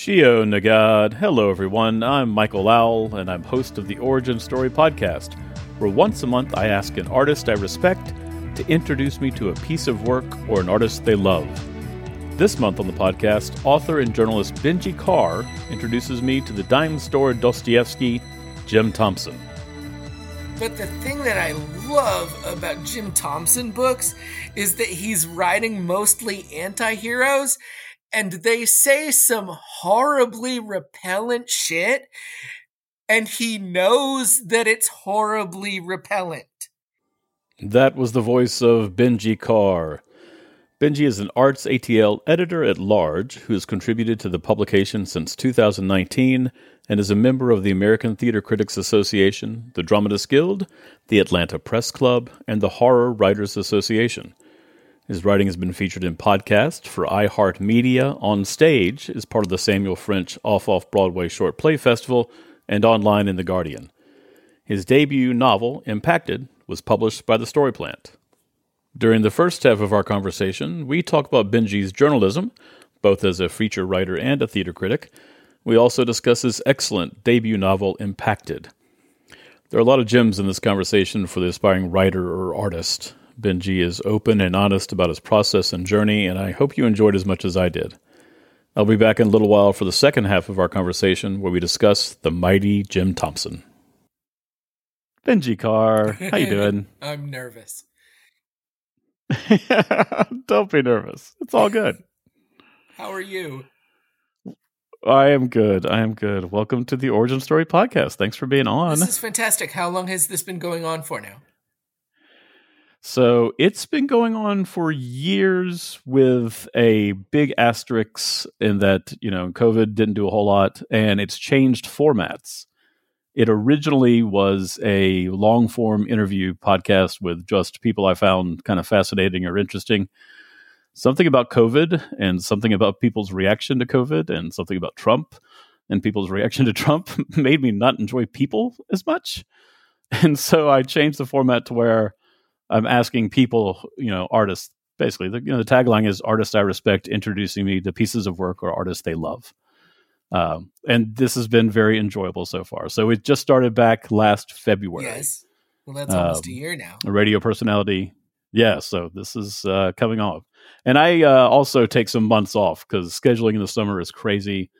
Shio Nagad. Hello, everyone. I'm Michael Lowell, and I'm host of the Origin Story podcast, where once a month I ask an artist I respect to introduce me to a piece of work or an artist they love. This month on the podcast, author and journalist Benji Carr introduces me to the dime store Dostoevsky, Jim Thompson. But the thing that I love about Jim Thompson books is that he's writing mostly anti heroes and they say some horribly repellent shit, and he knows that it's horribly repellent. That was the voice of Benji Carr. Benji is an arts ATL editor at large who has contributed to the publication since 2019 and is a member of the American Theater Critics Association, the Dramatists Guild, the Atlanta Press Club, and the Horror Writers Association. His writing has been featured in podcasts for iHeartMedia, on stage as part of the Samuel French Off Off Broadway Short Play Festival, and online in The Guardian. His debut novel, Impacted, was published by the Story Plant. During the first half of our conversation, we talk about Benji's journalism, both as a feature writer and a theater critic. We also discuss his excellent debut novel, Impacted. There are a lot of gems in this conversation for the aspiring writer or artist. Benji is open and honest about his process and journey, and I hope you enjoyed as much as I did. I'll be back in a little while for the second half of our conversation where we discuss the mighty Jim Thompson. Benji Carr, how you doing? I'm nervous. Don't be nervous. It's all good. How are you? I am good. I am good. Welcome to the Origin Story podcast. Thanks for being on. This is fantastic. How long has this been going on for now? So it's been going on for years with a big asterisk in that, you know, COVID didn't do a whole lot and it's changed formats. It originally was a long form interview podcast with just people I found kind of fascinating or interesting. Something about COVID and something about people's reaction to COVID and something about Trump and people's reaction to Trump made me not enjoy people as much. And so I changed the format to where I'm asking people, you know, artists, basically, the, you know, the tagline is artists I respect introducing me to pieces of work or artists they love. Um, and this has been very enjoyable so far. So it just started back last February. Yes. Well, that's almost um, a year now. A radio personality. Yeah. So this is uh, coming off. And I uh, also take some months off because scheduling in the summer is crazy.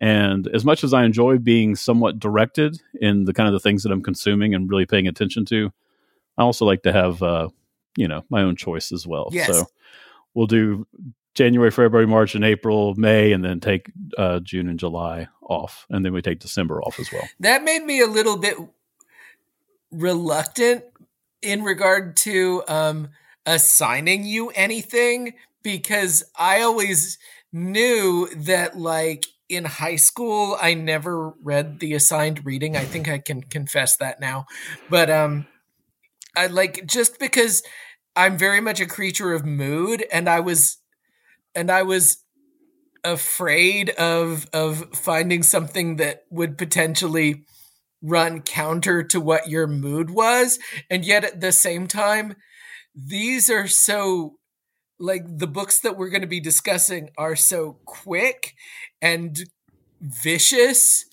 And as much as I enjoy being somewhat directed in the kind of the things that I'm consuming and really paying attention to, I also like to have, uh, you know, my own choice as well. Yes. So we'll do January, February, March, and April, May, and then take uh, June and July off, and then we take December off as well. That made me a little bit reluctant in regard to um, assigning you anything because I always knew that, like in high school, I never read the assigned reading. I think I can confess that now, but um, I like just because I'm very much a creature of mood and I was and I was afraid of of finding something that would potentially run counter to what your mood was and yet at the same time these are so like the books that we're going to be discussing are so quick and vicious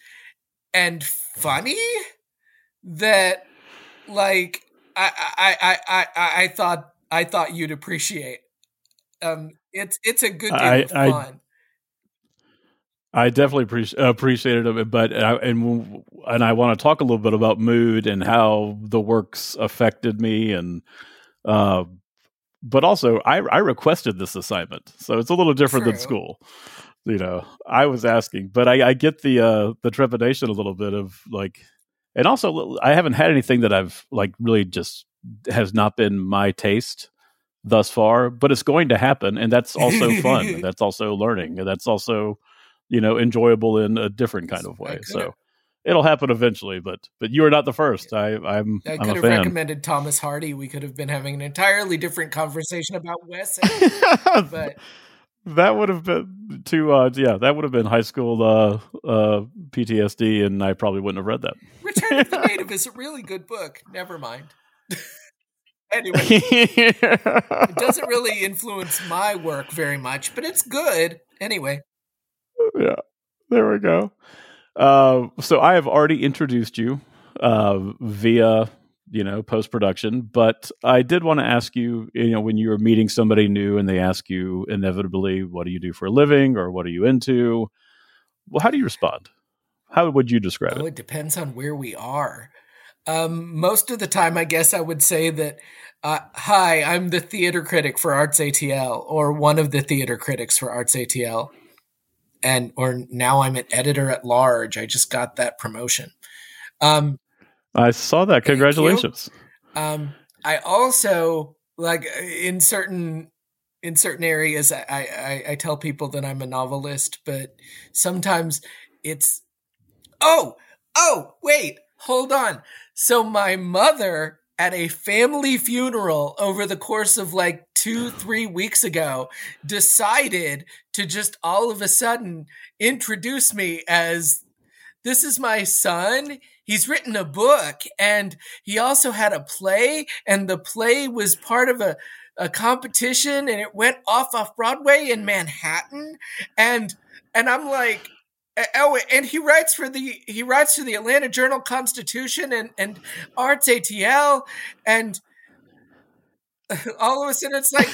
and funny that like I, I, I, I, I thought I thought you'd appreciate. Um, it's it's a good deal I, of fun. I, I definitely appreciate appreciated it, but I, and and I want to talk a little bit about mood and how the works affected me, and uh, but also I, I requested this assignment, so it's a little different True. than school. You know, I was asking, but I, I get the uh, the trepidation a little bit of like and also I haven't had anything that I've like really just has not been my taste thus far, but it's going to happen, and that's also fun. that's also learning, and that's also you know enjoyable in a different kind of way. So it'll happen eventually, but but you are not the first. I I'm I could have fan. recommended Thomas Hardy. We could have been having an entirely different conversation about Wes, but that would have been too uh yeah that would have been high school uh uh ptsd and i probably wouldn't have read that. Return of the native is a really good book. Never mind. Anyway it doesn't really influence my work very much but it's good. Anyway. Yeah there we go. Uh, so I have already introduced you uh, via you know post production, but I did want to ask you, you know, when you are meeting somebody new and they ask you inevitably, "What do you do for a living?" or "What are you into?" Well, how do you respond? How would you describe oh, it? It depends on where we are. Um, most of the time, I guess I would say that, uh, "Hi, I'm the theater critic for Arts ATL, or one of the theater critics for Arts ATL." and or now I'm an editor at large. I just got that promotion. Um, I saw that. Congratulations. Um, I also like in certain in certain areas. I, I I tell people that I'm a novelist, but sometimes it's oh oh wait hold on. So my mother at a family funeral over the course of like two, three weeks ago decided to just all of a sudden introduce me as this is my son. He's written a book and he also had a play, and the play was part of a, a competition and it went off off Broadway in Manhattan. And and I'm like, Oh, and he writes for the he writes for the Atlanta Journal Constitution and and Arts ATL, and all of a sudden it's like,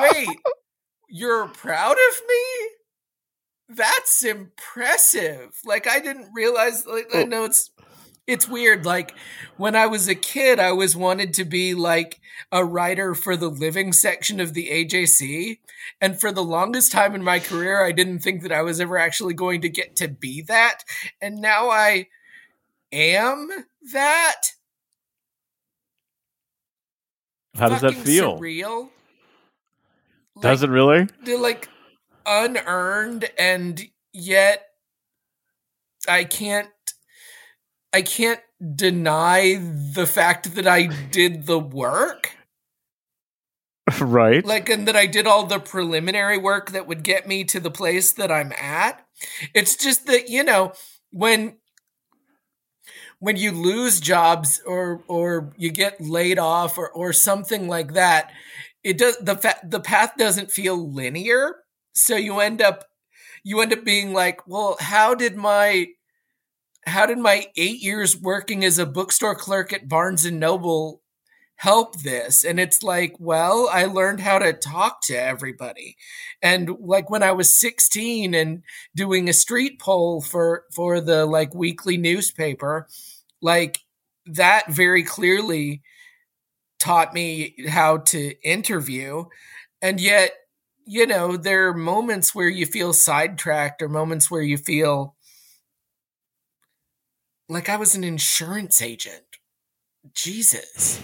wait, you're proud of me? That's impressive. Like I didn't realize. Like I know it's it's weird. Like when I was a kid, I always wanted to be like a writer for the living section of the AJC. And for the longest time in my career, I didn't think that I was ever actually going to get to be that. And now I am that. How does that feel? Surreal. Does it really? Like unearned and yet I can't I can't deny the fact that I did the work. Right. Like, and that I did all the preliminary work that would get me to the place that I'm at. It's just that, you know, when when you lose jobs or or you get laid off or or something like that, it does the fa- the path doesn't feel linear. So you end up you end up being like, well, how did my how did my eight years working as a bookstore clerk at Barnes and Noble help this? And it's like, well, I learned how to talk to everybody. And like when I was 16 and doing a street poll for, for the like weekly newspaper, like that very clearly taught me how to interview. And yet, you know, there are moments where you feel sidetracked or moments where you feel like I was an insurance agent. Jesus.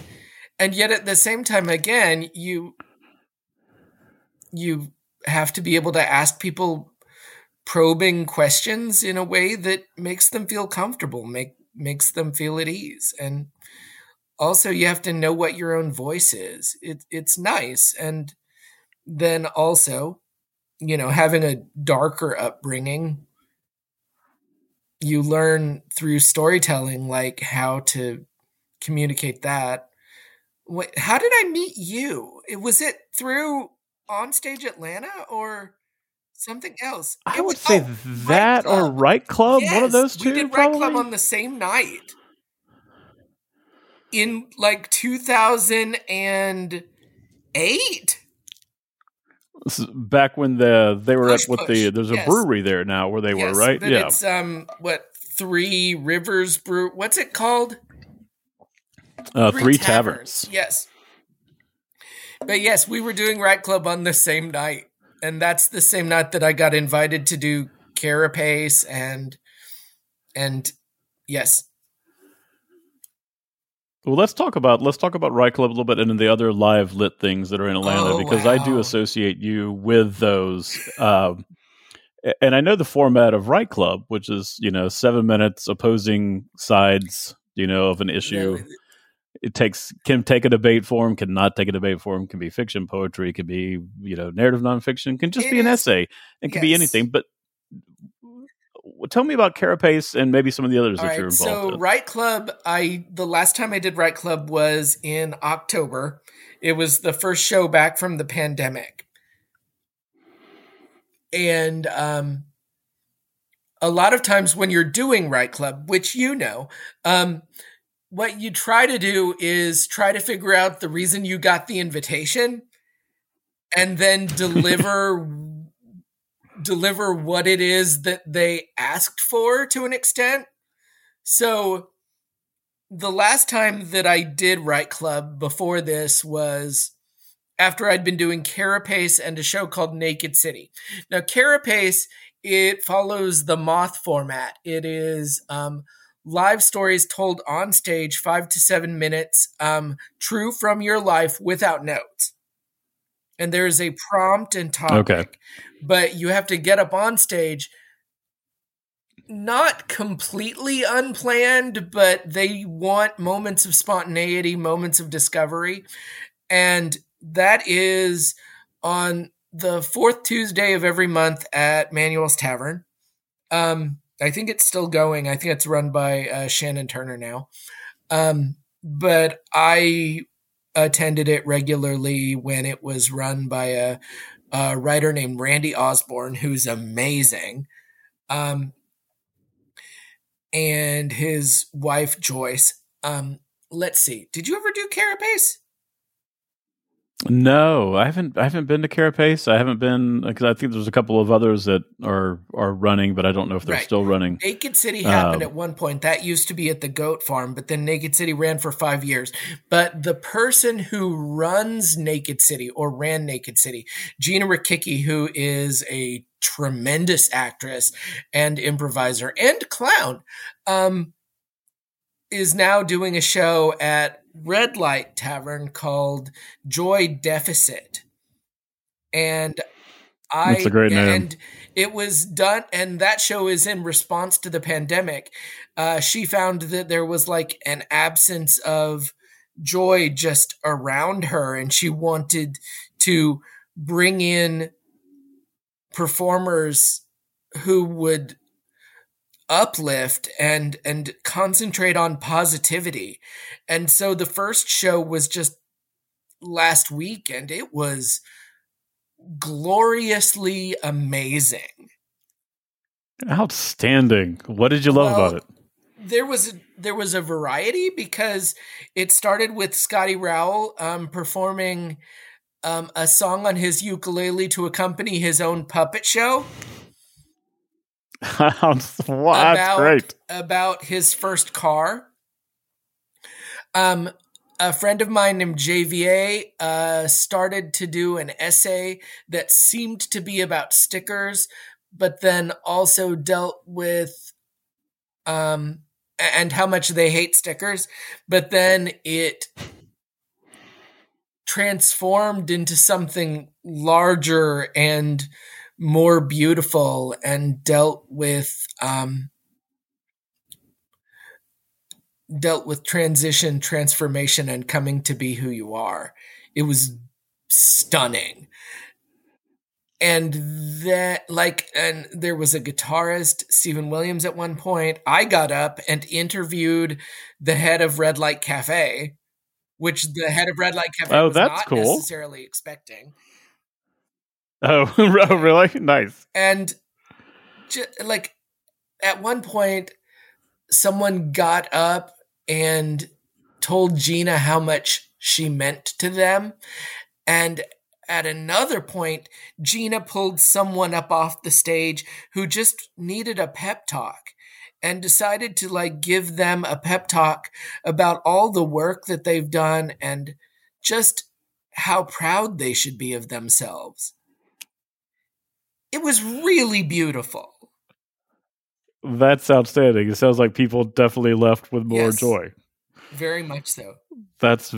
And yet at the same time again, you you have to be able to ask people probing questions in a way that makes them feel comfortable, make makes them feel at ease. And also you have to know what your own voice is. It, it's nice. And then also, you know, having a darker upbringing you learn through storytelling like how to communicate that. Wait, how did i meet you? Was it through Onstage Atlanta or something else? I it would was, oh, say oh, that right or Write Club yes, one of those two we did probably? Write Club on the same night. In like 2008 back when the they were push, at what push. the there's a yes. brewery there now where they yes, were right yeah it's um what three rivers brew what's it called uh, three, three taverns. taverns. Yes. But yes, we were doing Write Club on the same night. And that's the same night that I got invited to do Carapace and and yes. Well, let's talk about let's talk about Write Club a little bit and then the other live lit things that are in Atlanta oh, because wow. I do associate you with those. Um, and I know the format of Write Club, which is you know seven minutes opposing sides, you know, of an issue. It takes can take a debate form, can not take a debate form, can be fiction, poetry, can be you know narrative nonfiction, can just it be an is, essay, and can yes. be anything. But tell me about Carapace and maybe some of the others All that right, you're involved so with. Write Club, I the last time I did Write Club was in October. It was the first show back from the pandemic. And um a lot of times when you're doing Write Club, which you know, um, what you try to do is try to figure out the reason you got the invitation and then deliver deliver what it is that they asked for to an extent. So the last time that I did Write Club before this was after I'd been doing Carapace and a show called Naked City. Now, Carapace, it follows the moth format. It is um, live stories told on stage, five to seven minutes, um, true from your life without notes. And there's a prompt and topic, okay. but you have to get up on stage not completely unplanned, but they want moments of spontaneity, moments of discovery. And that is on the fourth Tuesday of every month at Manuel's Tavern. Um, I think it's still going. I think it's run by uh, Shannon Turner now. Um, but I attended it regularly when it was run by a, a writer named Randy Osborne, who's amazing. Um, and his wife Joyce. Um, let's see. Did you ever do Carapace? No, I haven't. I haven't been to Carapace. I haven't been because I think there's a couple of others that are are running, but I don't know if they're right. still running. Naked City happened uh, at one point. That used to be at the Goat Farm, but then Naked City ran for five years. But the person who runs Naked City or ran Naked City, Gina Rikicki, who is a tremendous actress and improviser and clown, um, is now doing a show at red light tavern called Joy Deficit. And I That's a great name. and it was done and that show is in response to the pandemic. Uh, she found that there was like an absence of joy just around her and she wanted to bring in performers who would uplift and and concentrate on positivity. And so the first show was just last week and it was gloriously amazing. Outstanding. What did you love well, about it? There was a, there was a variety because it started with Scotty Rowell um, performing um, a song on his ukulele to accompany his own puppet show. That's about, great. About his first car. Um, a friend of mine named JVA uh, started to do an essay that seemed to be about stickers, but then also dealt with um, and how much they hate stickers. But then it transformed into something larger and more beautiful and dealt with um, dealt with transition, transformation, and coming to be who you are. It was stunning. And that, like, and there was a guitarist, Stephen Williams, at one point. I got up and interviewed the head of Red Light Cafe, which the head of Red Light Cafe oh, was that's not cool. necessarily expecting. Oh, oh, really? Nice. And like at one point, someone got up and told Gina how much she meant to them. And at another point, Gina pulled someone up off the stage who just needed a pep talk and decided to like give them a pep talk about all the work that they've done and just how proud they should be of themselves. It was really beautiful. That's outstanding. It sounds like people definitely left with more yes, joy. Very much so. That's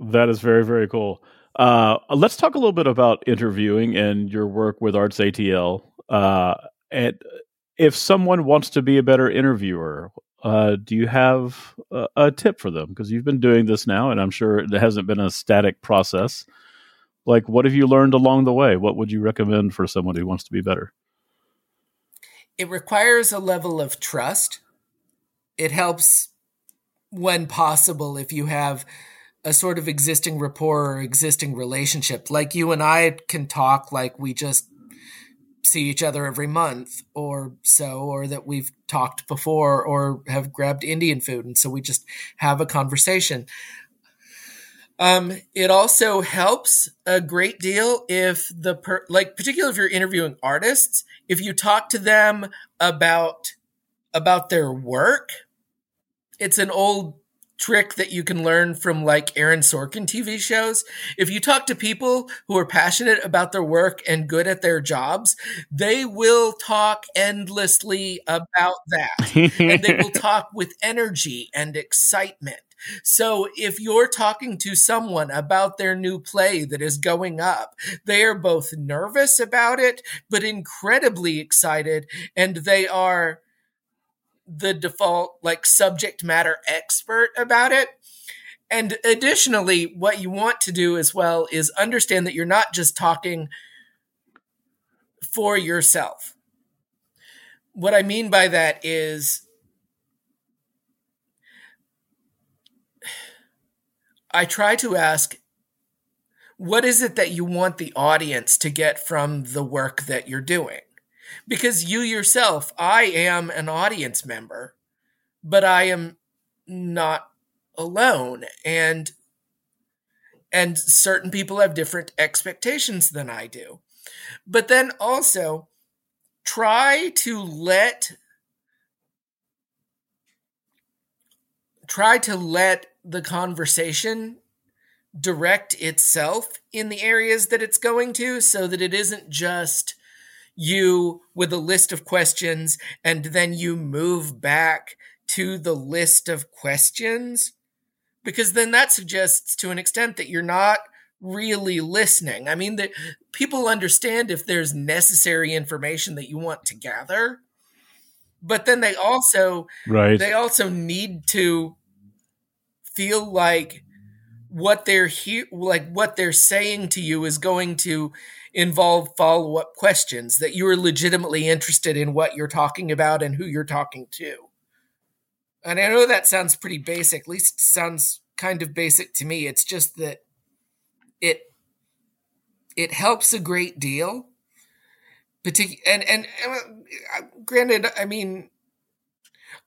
that is very very cool. Uh, let's talk a little bit about interviewing and your work with Arts ATL. Uh, and if someone wants to be a better interviewer, uh, do you have a, a tip for them? Because you've been doing this now, and I'm sure it hasn't been a static process like what have you learned along the way what would you recommend for someone who wants to be better it requires a level of trust it helps when possible if you have a sort of existing rapport or existing relationship like you and i can talk like we just see each other every month or so, or that we've talked before or have grabbed Indian food. And so we just have a conversation. Um, it also helps a great deal if the per, like, particularly if you're interviewing artists, if you talk to them about about their work. It's an old trick that you can learn from like Aaron Sorkin TV shows. If you talk to people who are passionate about their work and good at their jobs, they will talk endlessly about that. and they will talk with energy and excitement. So if you're talking to someone about their new play that is going up, they are both nervous about it, but incredibly excited. And they are the default like subject matter expert about it. And additionally, what you want to do as well is understand that you're not just talking for yourself. What I mean by that is I try to ask what is it that you want the audience to get from the work that you're doing? Because you yourself, I am an audience member, but I am not alone. And and certain people have different expectations than I do. But then also try to let try to let the conversation direct itself in the areas that it's going to so that it isn't just you with a list of questions and then you move back to the list of questions because then that suggests to an extent that you're not really listening. I mean that people understand if there's necessary information that you want to gather, but then they also right. they also need to feel like what they're he- like what they're saying to you is going to involve follow up questions, that you are legitimately interested in what you're talking about and who you're talking to. And I know that sounds pretty basic, at least sounds kind of basic to me. It's just that it it helps a great deal. Partic- and, and and uh, granted, I mean,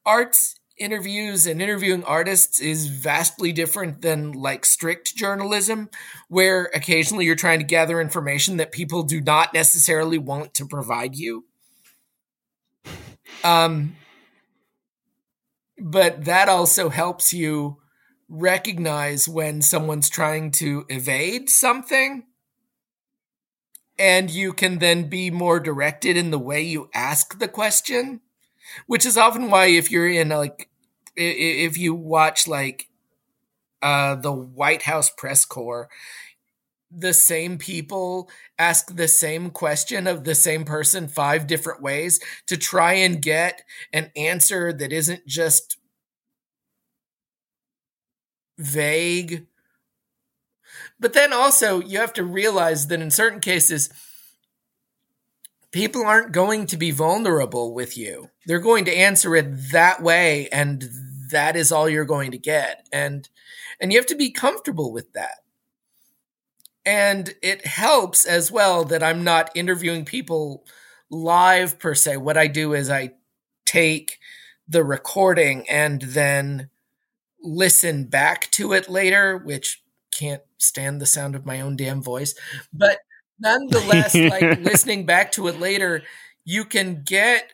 arts interviews and interviewing artists is vastly different than like strict journalism, where occasionally you're trying to gather information that people do not necessarily want to provide you. Um, but that also helps you recognize when someone's trying to evade something. And you can then be more directed in the way you ask the question which is often why if you're in like if you watch like uh the White House press corps the same people ask the same question of the same person five different ways to try and get an answer that isn't just vague. But then also you have to realize that in certain cases people aren't going to be vulnerable with you. They're going to answer it that way and that is all you're going to get. And and you have to be comfortable with that. And it helps as well that I'm not interviewing people live per se. What I do is I take the recording and then listen back to it later, which can't stand the sound of my own damn voice. But nonetheless, like listening back to it later, you can get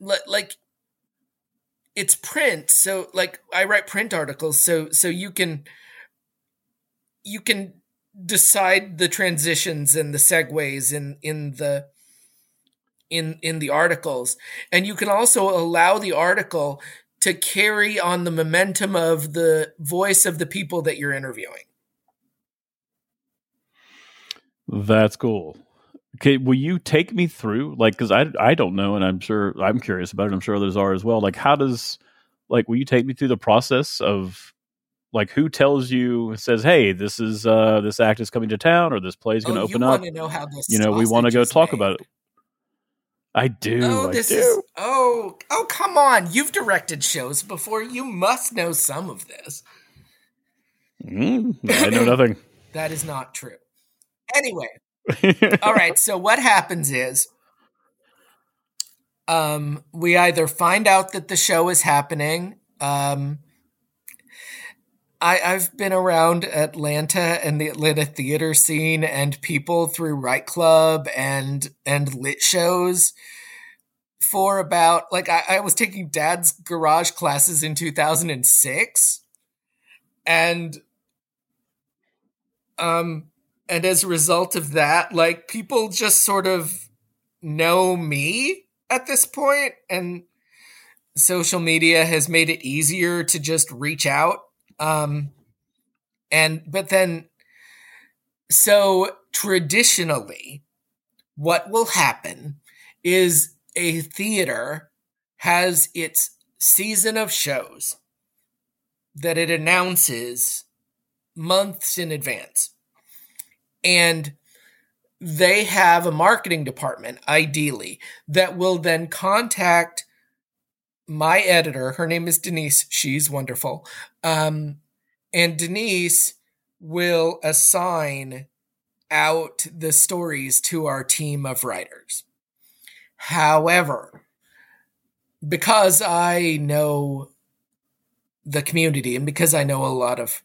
like it's print. So like I write print articles, so so you can you can decide the transitions and the segues in in the in in the articles and you can also allow the article to carry on the momentum of the voice of the people that you're interviewing that's cool. Okay, will you take me through like because I I don't know, and I'm sure I'm curious about it. I'm sure others are as well. Like, how does like will you take me through the process of like who tells you says, "Hey, this is uh this act is coming to town, or this play is going to oh, open you up." Want to know how this? You know, we want to go talk made. about it. I do. Oh, I this do. is oh oh come on! You've directed shows before. You must know some of this. Mm, I know nothing. that is not true. Anyway, all right. So what happens is um, we either find out that the show is happening. Um, I, I've been around Atlanta and the Atlanta theater scene and people through Write Club and and lit shows for about like I, I was taking dad's garage classes in 2006 and um and as a result of that like people just sort of know me at this point and social media has made it easier to just reach out um and but then so traditionally what will happen is a theater has its season of shows that it announces months in advance. And they have a marketing department, ideally, that will then contact my editor. Her name is Denise. She's wonderful. Um, and Denise will assign out the stories to our team of writers. However, because I know the community and because I know a lot of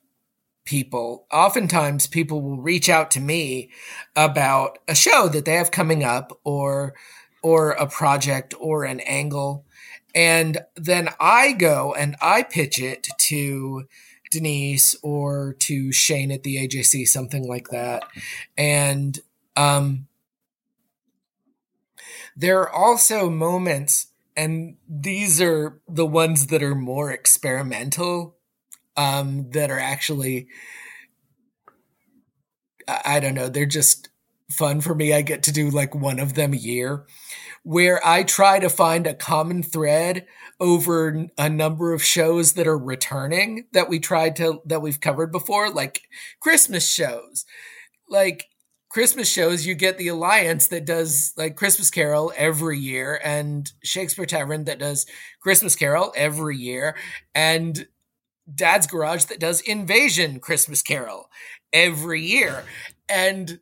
people, oftentimes people will reach out to me about a show that they have coming up or or a project or an angle. And then I go and I pitch it to Denise or to Shane at the AJC something like that. And um there are also moments, and these are the ones that are more experimental, um, that are actually, I don't know, they're just fun for me. I get to do like one of them a year where I try to find a common thread over a number of shows that are returning that we tried to that we've covered before like Christmas shows. Like Christmas shows, you get the Alliance that does like Christmas Carol every year, and Shakespeare Tavern that does Christmas Carol every year, and Dad's Garage that does Invasion Christmas Carol every year. And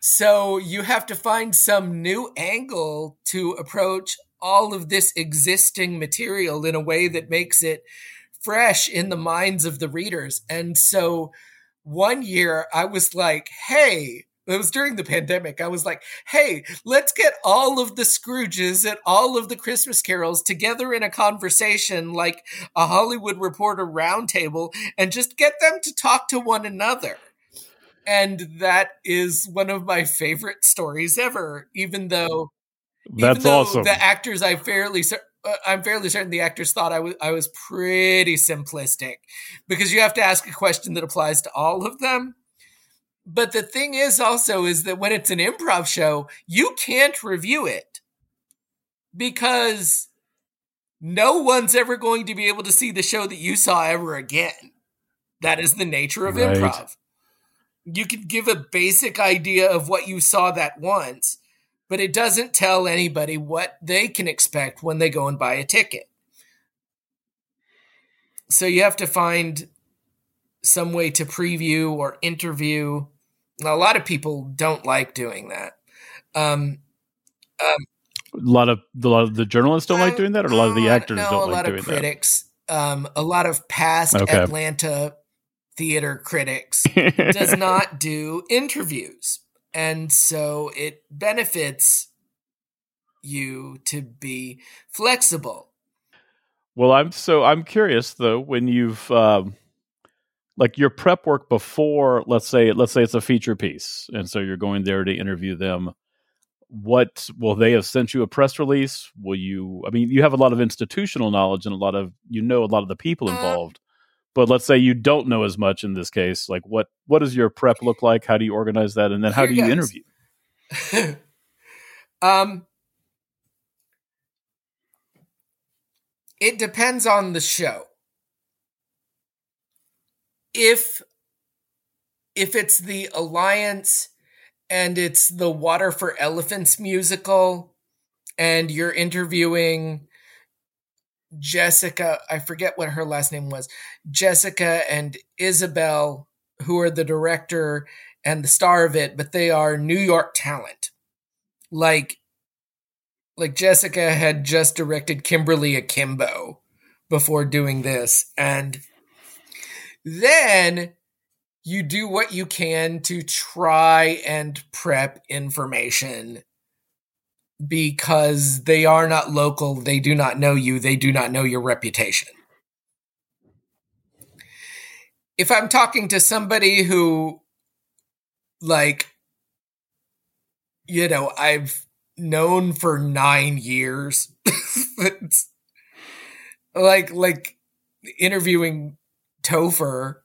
so you have to find some new angle to approach all of this existing material in a way that makes it fresh in the minds of the readers. And so one year I was like, hey, it was during the pandemic. I was like, hey, let's get all of the Scrooges and all of the Christmas carols together in a conversation like a Hollywood Reporter roundtable and just get them to talk to one another. And that is one of my favorite stories ever, even though that's even though awesome. The actors, I fairly uh, I'm fairly certain the actors thought I was I was pretty simplistic because you have to ask a question that applies to all of them. But the thing is also is that when it's an improv show, you can't review it because no one's ever going to be able to see the show that you saw ever again. That is the nature of right. improv. You can give a basic idea of what you saw that once, but it doesn't tell anybody what they can expect when they go and buy a ticket. So you have to find some way to preview or interview a lot of people don't like doing that. Um, um, a lot of a lot of the journalists don't uh, like doing that, or a lot of the actors no, don't like doing that. A lot of critics, um, a lot of past okay. Atlanta theater critics does not do interviews, and so it benefits you to be flexible. Well, I'm so I'm curious though when you've um, like your prep work before let's say let's say it's a feature piece and so you're going there to interview them what will they have sent you a press release? Will you i mean you have a lot of institutional knowledge and a lot of you know a lot of the people uh, involved but let's say you don't know as much in this case like what what does your prep look like? How do you organize that? And then how do you interview? Um it depends on the show if if it's the alliance and it's the water for elephants musical and you're interviewing jessica i forget what her last name was jessica and isabel who are the director and the star of it but they are new york talent like like Jessica had just directed Kimberly Akimbo before doing this. And then you do what you can to try and prep information because they are not local. They do not know you. They do not know your reputation. If I'm talking to somebody who, like, you know, I've known for nine years, like, like interviewing Topher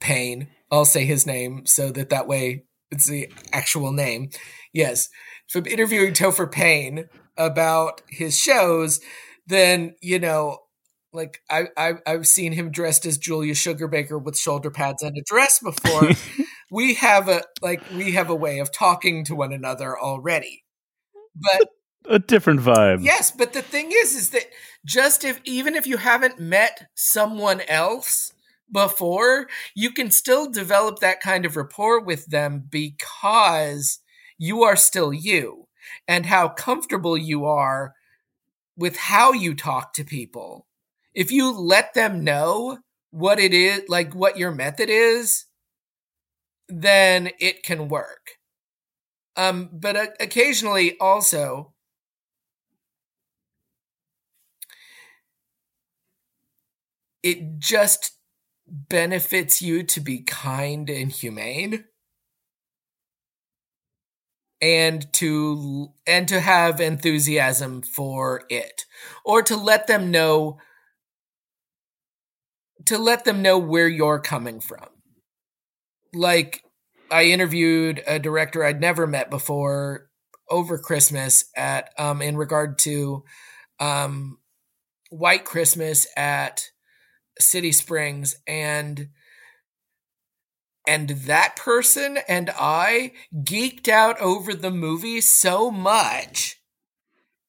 Payne. I'll say his name so that that way it's the actual name. Yes. From interviewing Topher Payne about his shows, then, you know, like I, I I've seen him dressed as Julia Sugarbaker with shoulder pads and a dress before. we have a like we have a way of talking to one another already. But a different vibe. Yes, but the thing is is that just if even if you haven't met someone else, before, you can still develop that kind of rapport with them because you are still you and how comfortable you are with how you talk to people. If you let them know what it is, like what your method is, then it can work. Um, but uh, occasionally also, it just benefits you to be kind and humane. And to and to have enthusiasm for it. Or to let them know to let them know where you're coming from. Like i interviewed a director i'd never met before over christmas at um in regard to um white christmas at City Springs and and that person and I geeked out over the movie so much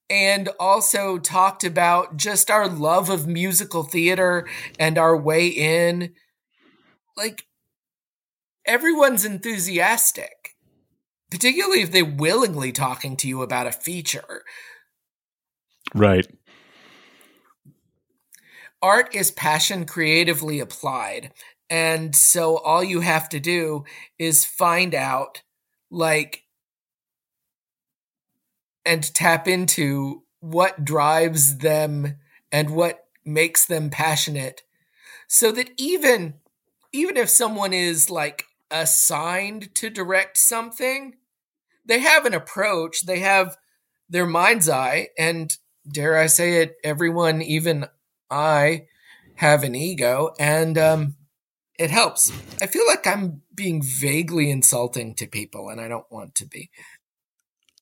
and also talked about just our love of musical theater and our way in. Like everyone's enthusiastic particularly if they're willingly talking to you about a feature. Right art is passion creatively applied. And so all you have to do is find out, like, and tap into what drives them and what makes them passionate so that even even if someone is like assigned to direct something they have an approach they have their mind's eye and dare i say it everyone even I have an ego, and um, it helps. I feel like I'm being vaguely insulting to people, and I don't want to be.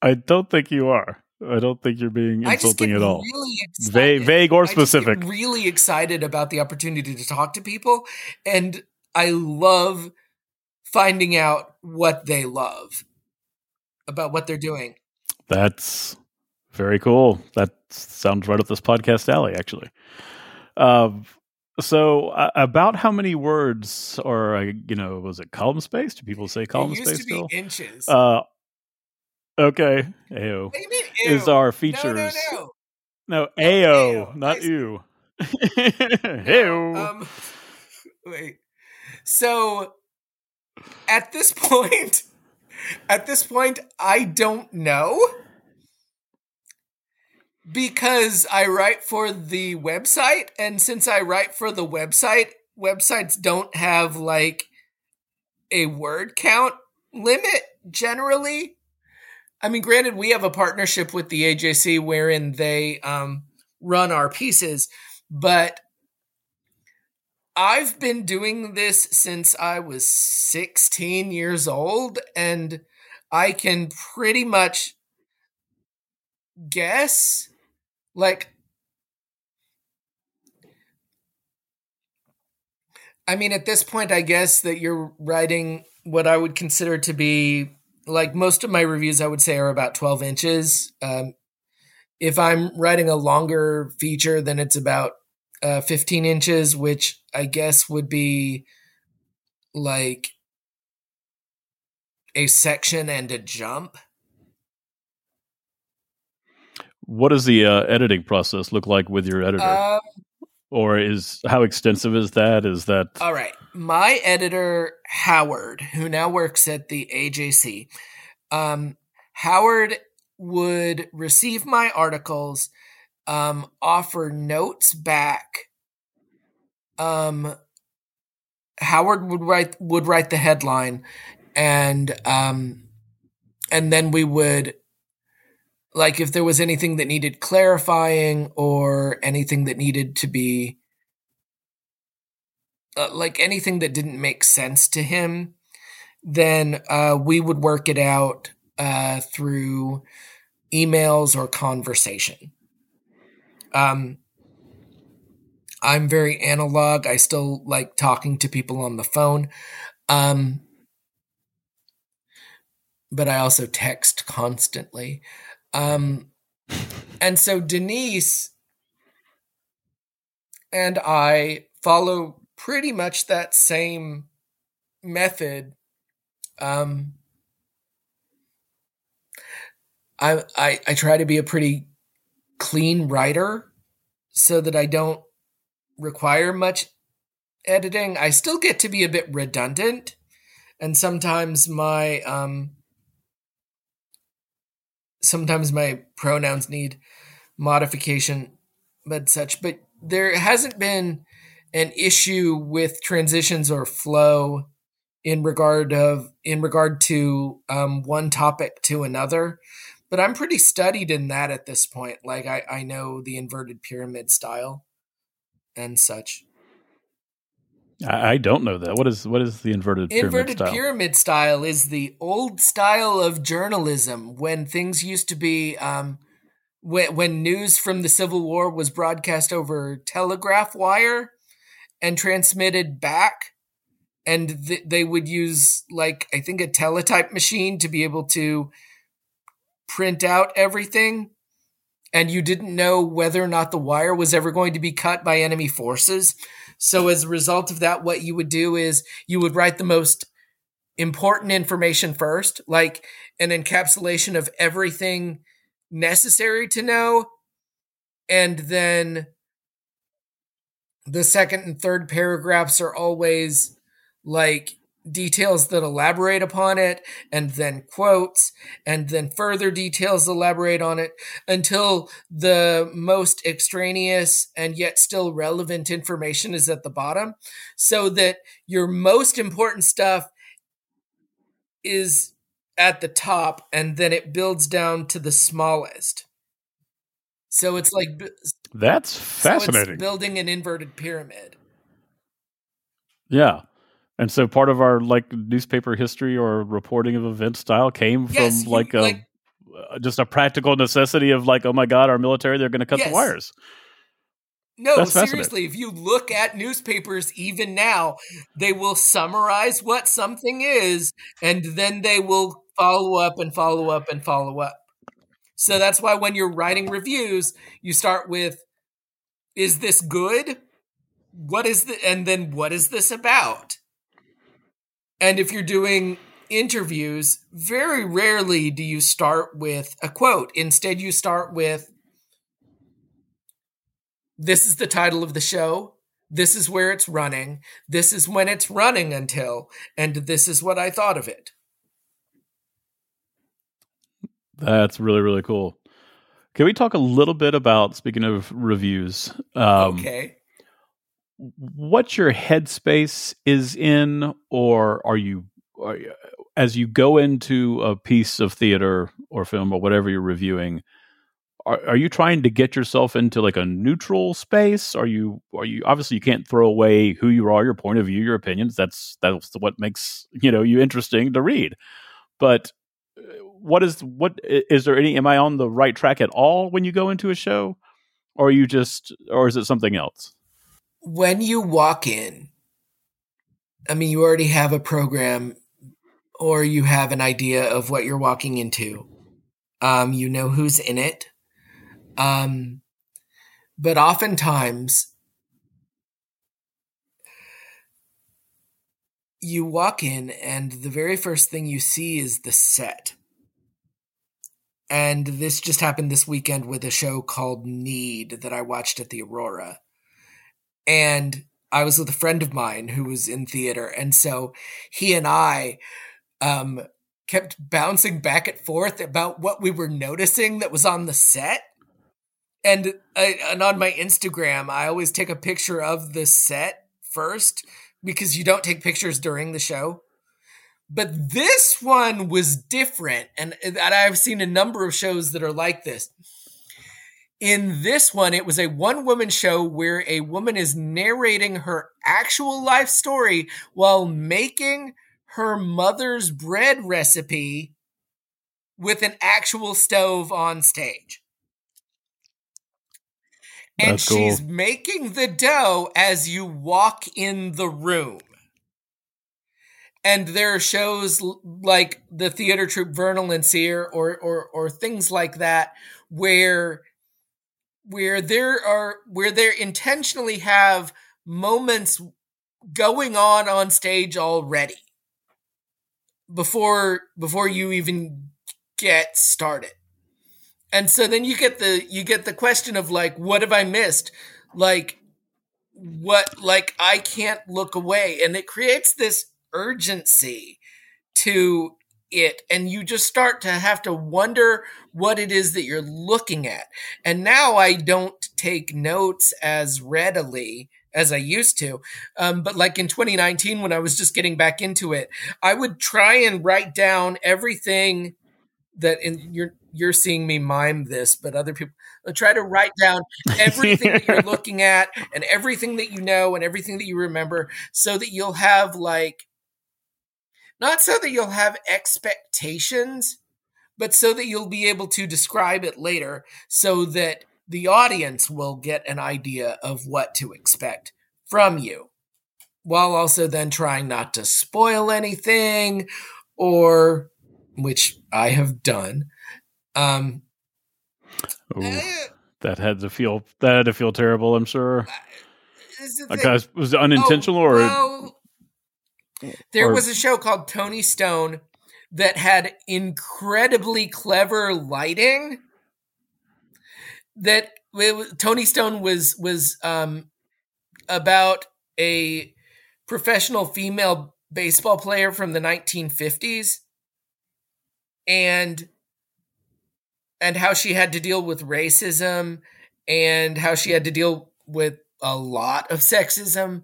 I don't think you are. I don't think you're being insulting at all. Really vague, vague or specific. really excited about the opportunity to talk to people, and I love finding out what they love about what they're doing. That's very cool. That sounds right up this podcast alley, actually. Um, so uh, about how many words or uh, you know was it column space? Do people say column space? it used space to be still? Inches. Uh, okay. Ew. Is our features? No, no, no. no AO, not you. Ew. Um, wait. So at this point, at this point, I don't know because I write for the website, and since I write for the website, websites don't have like a word count limit generally. I mean, granted, we have a partnership with the AJC wherein they um, run our pieces, but I've been doing this since I was 16 years old, and I can pretty much guess like, I mean, at this point, I guess that you're writing what I would consider to be like most of my reviews, I would say, are about 12 inches. Um, if I'm writing a longer feature, then it's about uh, 15 inches, which I guess would be like a section and a jump. What does the uh, editing process look like with your editor? Um, or is how extensive is that? Is that all right? My editor Howard, who now works at the AJC, um, Howard would receive my articles, um, offer notes back. Um, Howard would write would write the headline, and um, and then we would like if there was anything that needed clarifying or anything that needed to be uh, like anything that didn't make sense to him then uh, we would work it out uh, through emails or conversation. Um, i'm very analog. I still like talking to people on the phone. Um, but i also text constantly um, and so Denise and I follow pretty much that same method. Um, I, I I try to be a pretty clean writer so that I don't require much editing. I still get to be a bit redundant, and sometimes my um, sometimes my pronouns need modification, but such. But there hasn't been an issue with transitions or flow in regard of in regard to um, one topic to another. But I'm pretty studied in that at this point. Like I, I know the inverted pyramid style and such. I don't know that. What is what is the inverted pyramid inverted style? pyramid style is the old style of journalism when things used to be um, when when news from the Civil War was broadcast over telegraph wire and transmitted back, and th- they would use like I think a teletype machine to be able to print out everything. And you didn't know whether or not the wire was ever going to be cut by enemy forces. So as a result of that, what you would do is you would write the most important information first, like an encapsulation of everything necessary to know. And then the second and third paragraphs are always like details that elaborate upon it, and then quotes, and then further details elaborate on it until the most extraneous and yet still relevant information is at the bottom, so that your most important stuff is at the top, and then it builds down to the smallest. So it's like that's fascinating. So building an inverted pyramid. Yeah. And so part of our like newspaper history or reporting of event style came yes, from like a like, uh, just a practical necessity of like, oh my god, our military they're going to cut yes. the wires. No, That's seriously, if you look at newspapers even now, they will summarize what something is and then they will follow up and follow up and follow up. So that's why when you're writing reviews, you start with is this good? What is the and then what is this about? And if you're doing interviews, very rarely do you start with a quote. Instead, you start with this is the title of the show. This is where it's running. This is when it's running until, and this is what I thought of it. That's really, really cool. Can we talk a little bit about, speaking of reviews? Um, okay what your headspace is in, or are you, are you, as you go into a piece of theater or film or whatever you're reviewing? Are, are you trying to get yourself into like a neutral space? Are you are you obviously you can't throw away who you are, your point of view, your opinions. That's that's what makes you know you interesting to read. But uh, what is what is there any am i on the right track at all when you go into a show or you just or is it something else when you walk in, I mean, you already have a program or you have an idea of what you're walking into. Um, you know who's in it. Um, but oftentimes, you walk in, and the very first thing you see is the set. and this just happened this weekend with a show called Knead that I watched at the Aurora. And I was with a friend of mine who was in theater. And so he and I um, kept bouncing back and forth about what we were noticing that was on the set. And, uh, and on my Instagram, I always take a picture of the set first because you don't take pictures during the show. But this one was different. And, and I've seen a number of shows that are like this. In this one, it was a one woman show where a woman is narrating her actual life story while making her mother's bread recipe with an actual stove on stage. And That's cool. she's making the dough as you walk in the room and there are shows like the theater troupe Vernal and Sear or or or things like that where where there are where they intentionally have moments going on on stage already before before you even get started. And so then you get the you get the question of like what have i missed? Like what like i can't look away. And it creates this urgency to it. And you just start to have to wonder what it is that you're looking at. And now i don't take notes as readily as i used to. Um, but like in 2019 when i was just getting back into it i would try and write down everything that in you're you're seeing me mime this but other people try to write down everything that you're looking at and everything that you know and everything that you remember so that you'll have like not so that you'll have expectations, but so that you'll be able to describe it later so that the audience will get an idea of what to expect from you while also then trying not to spoil anything or which I have done. Um, Ooh, uh, that had to feel that had to feel terrible. I'm sure. Like, guys, was it unintentional oh, or? Well, there or, was a show called Toni Stone that had incredibly clever lighting. That it, Toni Stone was was um, about a professional female baseball player from the 1950s and and how she had to deal with racism and how she had to deal with a lot of sexism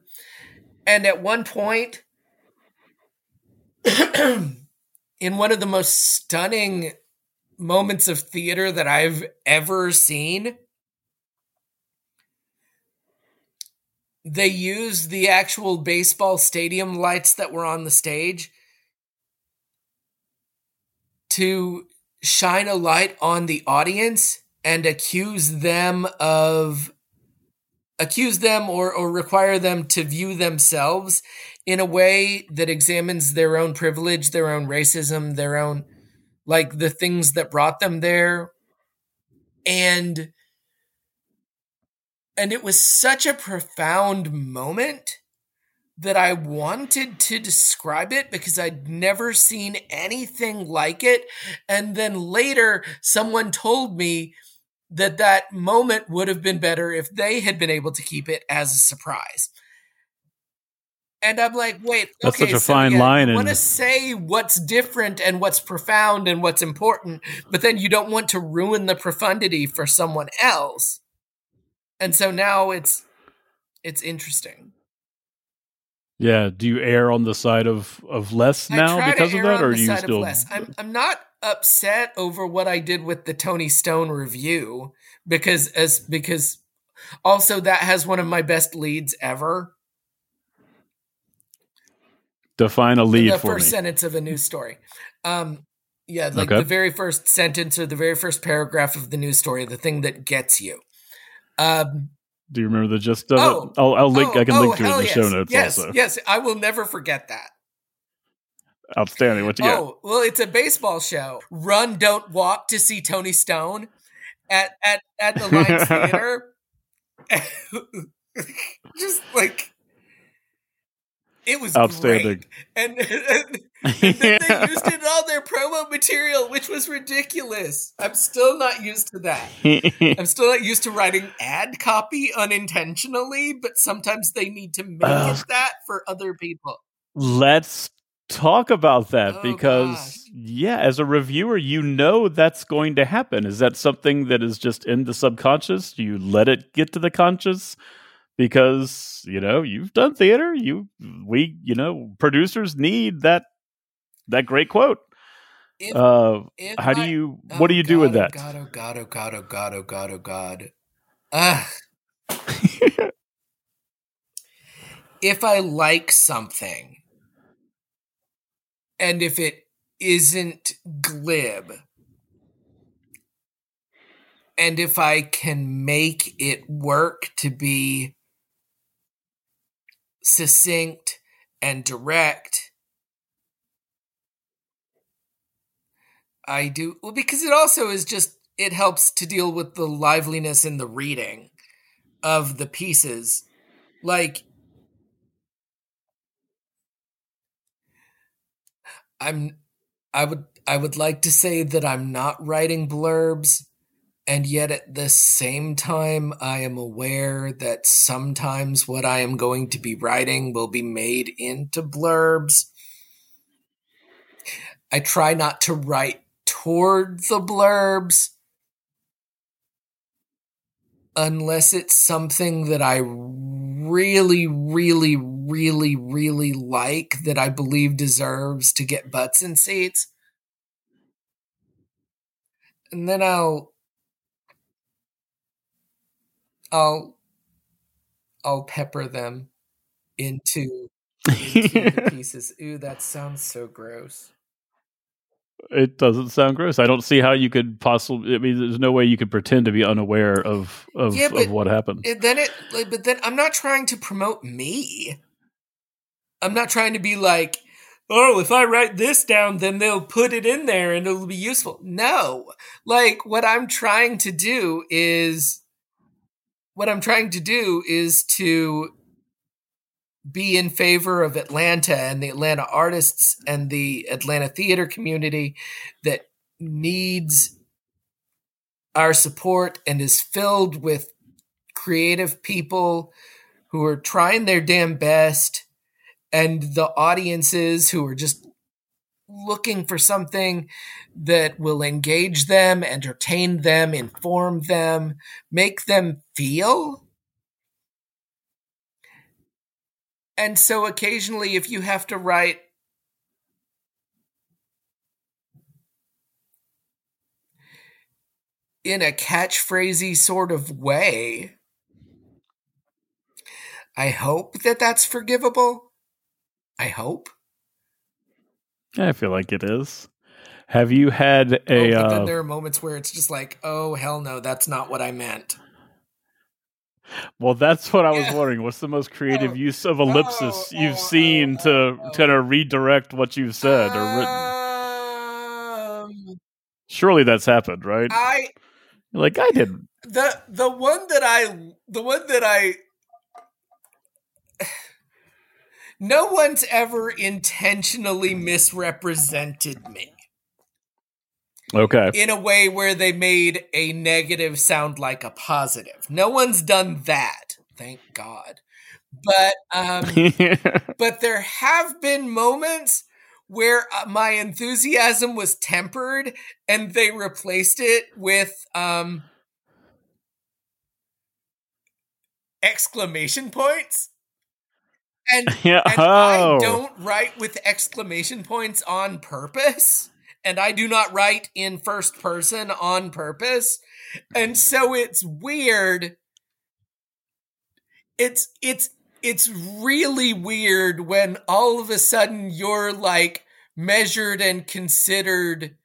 and at one point in one of the most stunning moments of theater that I've ever seen. They used the actual baseball stadium lights that were on the stage to shine a light on the audience and accuse them of accuse them or, or require them to view themselves in a way that examines their own privilege, their own racism, their own like the things that brought them there. And and it was such a profound moment that I wanted to describe it because I'd never seen anything like it. And then later, someone told me that that moment would have been better if they had been able to keep it as a surprise. And I'm like, wait, that's okay, such a so fine yeah, line. You want to say what's different and what's profound and what's important, but then you don't want to ruin the profundity for someone else. And so now it's it's interesting. Yeah. Do you err on the side of of less now because of that, or do you still? I'm I'm not upset over what I did with the Toni Stone review because as because also that has one of my best leads ever Define a lead for the for first me. sentence of a news story. Um, yeah, like Okay. the very first sentence or the very first paragraph of the news story, the thing that gets you. Um, Do you remember the gist of Oh. it? I'll, I'll link. oh, I can oh, link to it in the yes. show notes. Yes, also, yes, I will never forget that. Outstanding. What you got? Oh, well, it's a baseball show. Run, don't walk to see Toni Stone at at at the Alliance Theater. Just like It was Outstanding. great. And, and, and then they used it in all their promo material, which was ridiculous. I'm still not used to that. I'm still not used to writing ad copy unintentionally, but sometimes they need to make Ugh. it that for other people. Let's talk about that Oh, because gosh. yeah, as a reviewer, you know that's going to happen. Is that something that is just in the subconscious? Do you let it get to the conscious? Because, you know, you've done theater, you we, you know, producers need that that great quote. If, Uh if how do you oh what do you do with God, that? Oh God, oh God, oh God, oh God, oh God, oh God. If I like something and if it isn't glib and if I can make it work to be succinct and direct, I do well because it also is just it helps to deal with the liveliness in the reading of the pieces. Like I'm I would I would like to say that I'm not writing blurbs and yet at the same time I am aware that sometimes what I am going to be writing will be made into blurbs. I try not to write toward the blurbs unless it's something that I really, really, really, really like that I believe deserves to get butts in seats. And then I'll I'll I'll pepper them into, into the pieces. Ooh, that sounds so gross. it doesn't sound gross. I don't see how you could possibly I mean there's no way you could pretend to be unaware of of, Yeah, but of what happened. it, then it but then i'm not trying to promote me i'm not trying to be like oh if i write this down then they'll put it in there and it'll be useful. No. Like what i'm trying to do is what i'm trying to do is to be in favor of atlanta and the atlanta artists and the atlanta theater community that needs our support and is filled with creative people who are trying their damn best and the audiences who are just looking for something that will engage them, entertain them, inform them, make them feel. And so occasionally, if you have to write in a catchphrasy sort of way, I hope that that's forgivable. I hope. I feel like it is. Have you had Oh, a but then uh, there are moments where it's just like, oh, hell no, that's not what I meant. Well, that's what I was Yeah. wondering. What's the most creative Oh. use of ellipsis Oh, you've oh, seen oh, to oh, oh. kind of redirect what you've said or written? Um, Surely that's happened, right? I like I didn't. the the one that I the one that I no one's ever intentionally misrepresented me Okay. in a way where they made a negative sound like a positive. No one's done that, thank God. But um but there have been moments where uh, my enthusiasm was tempered and they replaced it with um exclamation points and yeah. and Oh. I don't write with exclamation points on purpose. And I do not write in first person on purpose. And so it's weird. It's it's it's really weird when all of a sudden your like measured and considered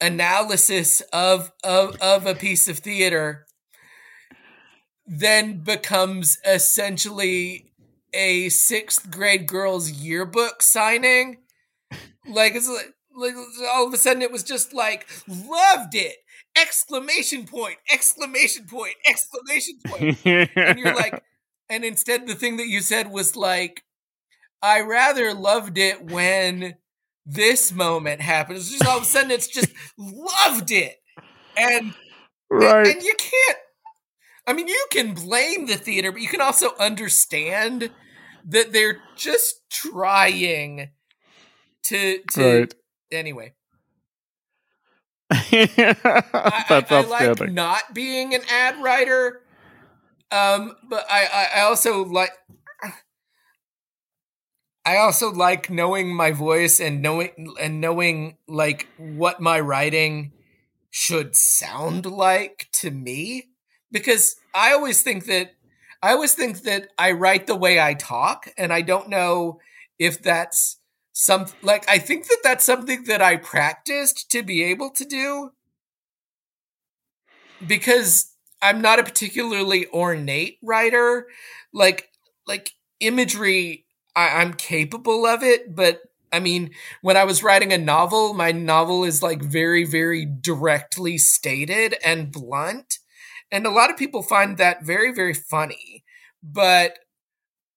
analysis of of of a piece of theater then becomes essentially a sixth grade girl's yearbook signing. Like it's like, like all of a sudden it was just like loved it! Exclamation point! Exclamation point! Exclamation point! And you're like, and instead the thing that you said was like, I rather loved it when this moment happened. It's just all of a sudden it's just loved it. And right. and, and you can't I mean you can blame the theater, but you can also understand that they're just trying to to Right. anyway. That's I, I, I like not being an ad writer. Um, but I, I, I also like I also like knowing my voice and knowing and knowing like what my writing should sound like to me because I always think that I always think that I write the way I talk and I don't know if that's some like I think that that's something that I practiced to be able to do because I'm not a particularly ornate writer like like imagery I, I'm capable of it, but I mean, when I was writing a novel, my novel is like very, very directly stated and blunt. And a lot of people find that very, very funny. But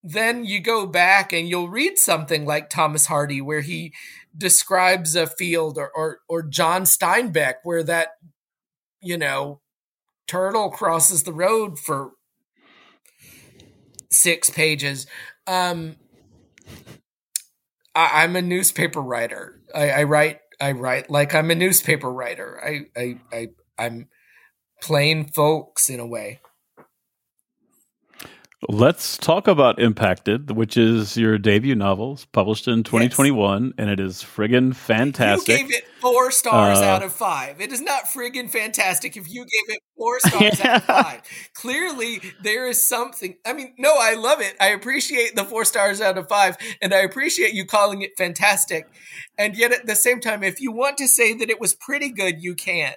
then you go back and you'll read something like Thomas Hardy, where he describes a field, or, or, or John Steinbeck, where that, you know, turtle crosses the road for six pages. Um, I, I'm a newspaper writer. I, I write. I write like I'm a newspaper writer. I, I, I, I'm plain folks in a way. Let's talk about Impacted, which is your debut novel, published in 2021, and it is friggin' fantastic. You gave it four stars Uh, out of five. It is not friggin' fantastic if you gave it four stars out of five. Clearly, there is something. I mean, no, I love it. I appreciate the four stars out of five, and I appreciate you calling it fantastic. And yet, at the same time, if you want to say that it was pretty good, you can.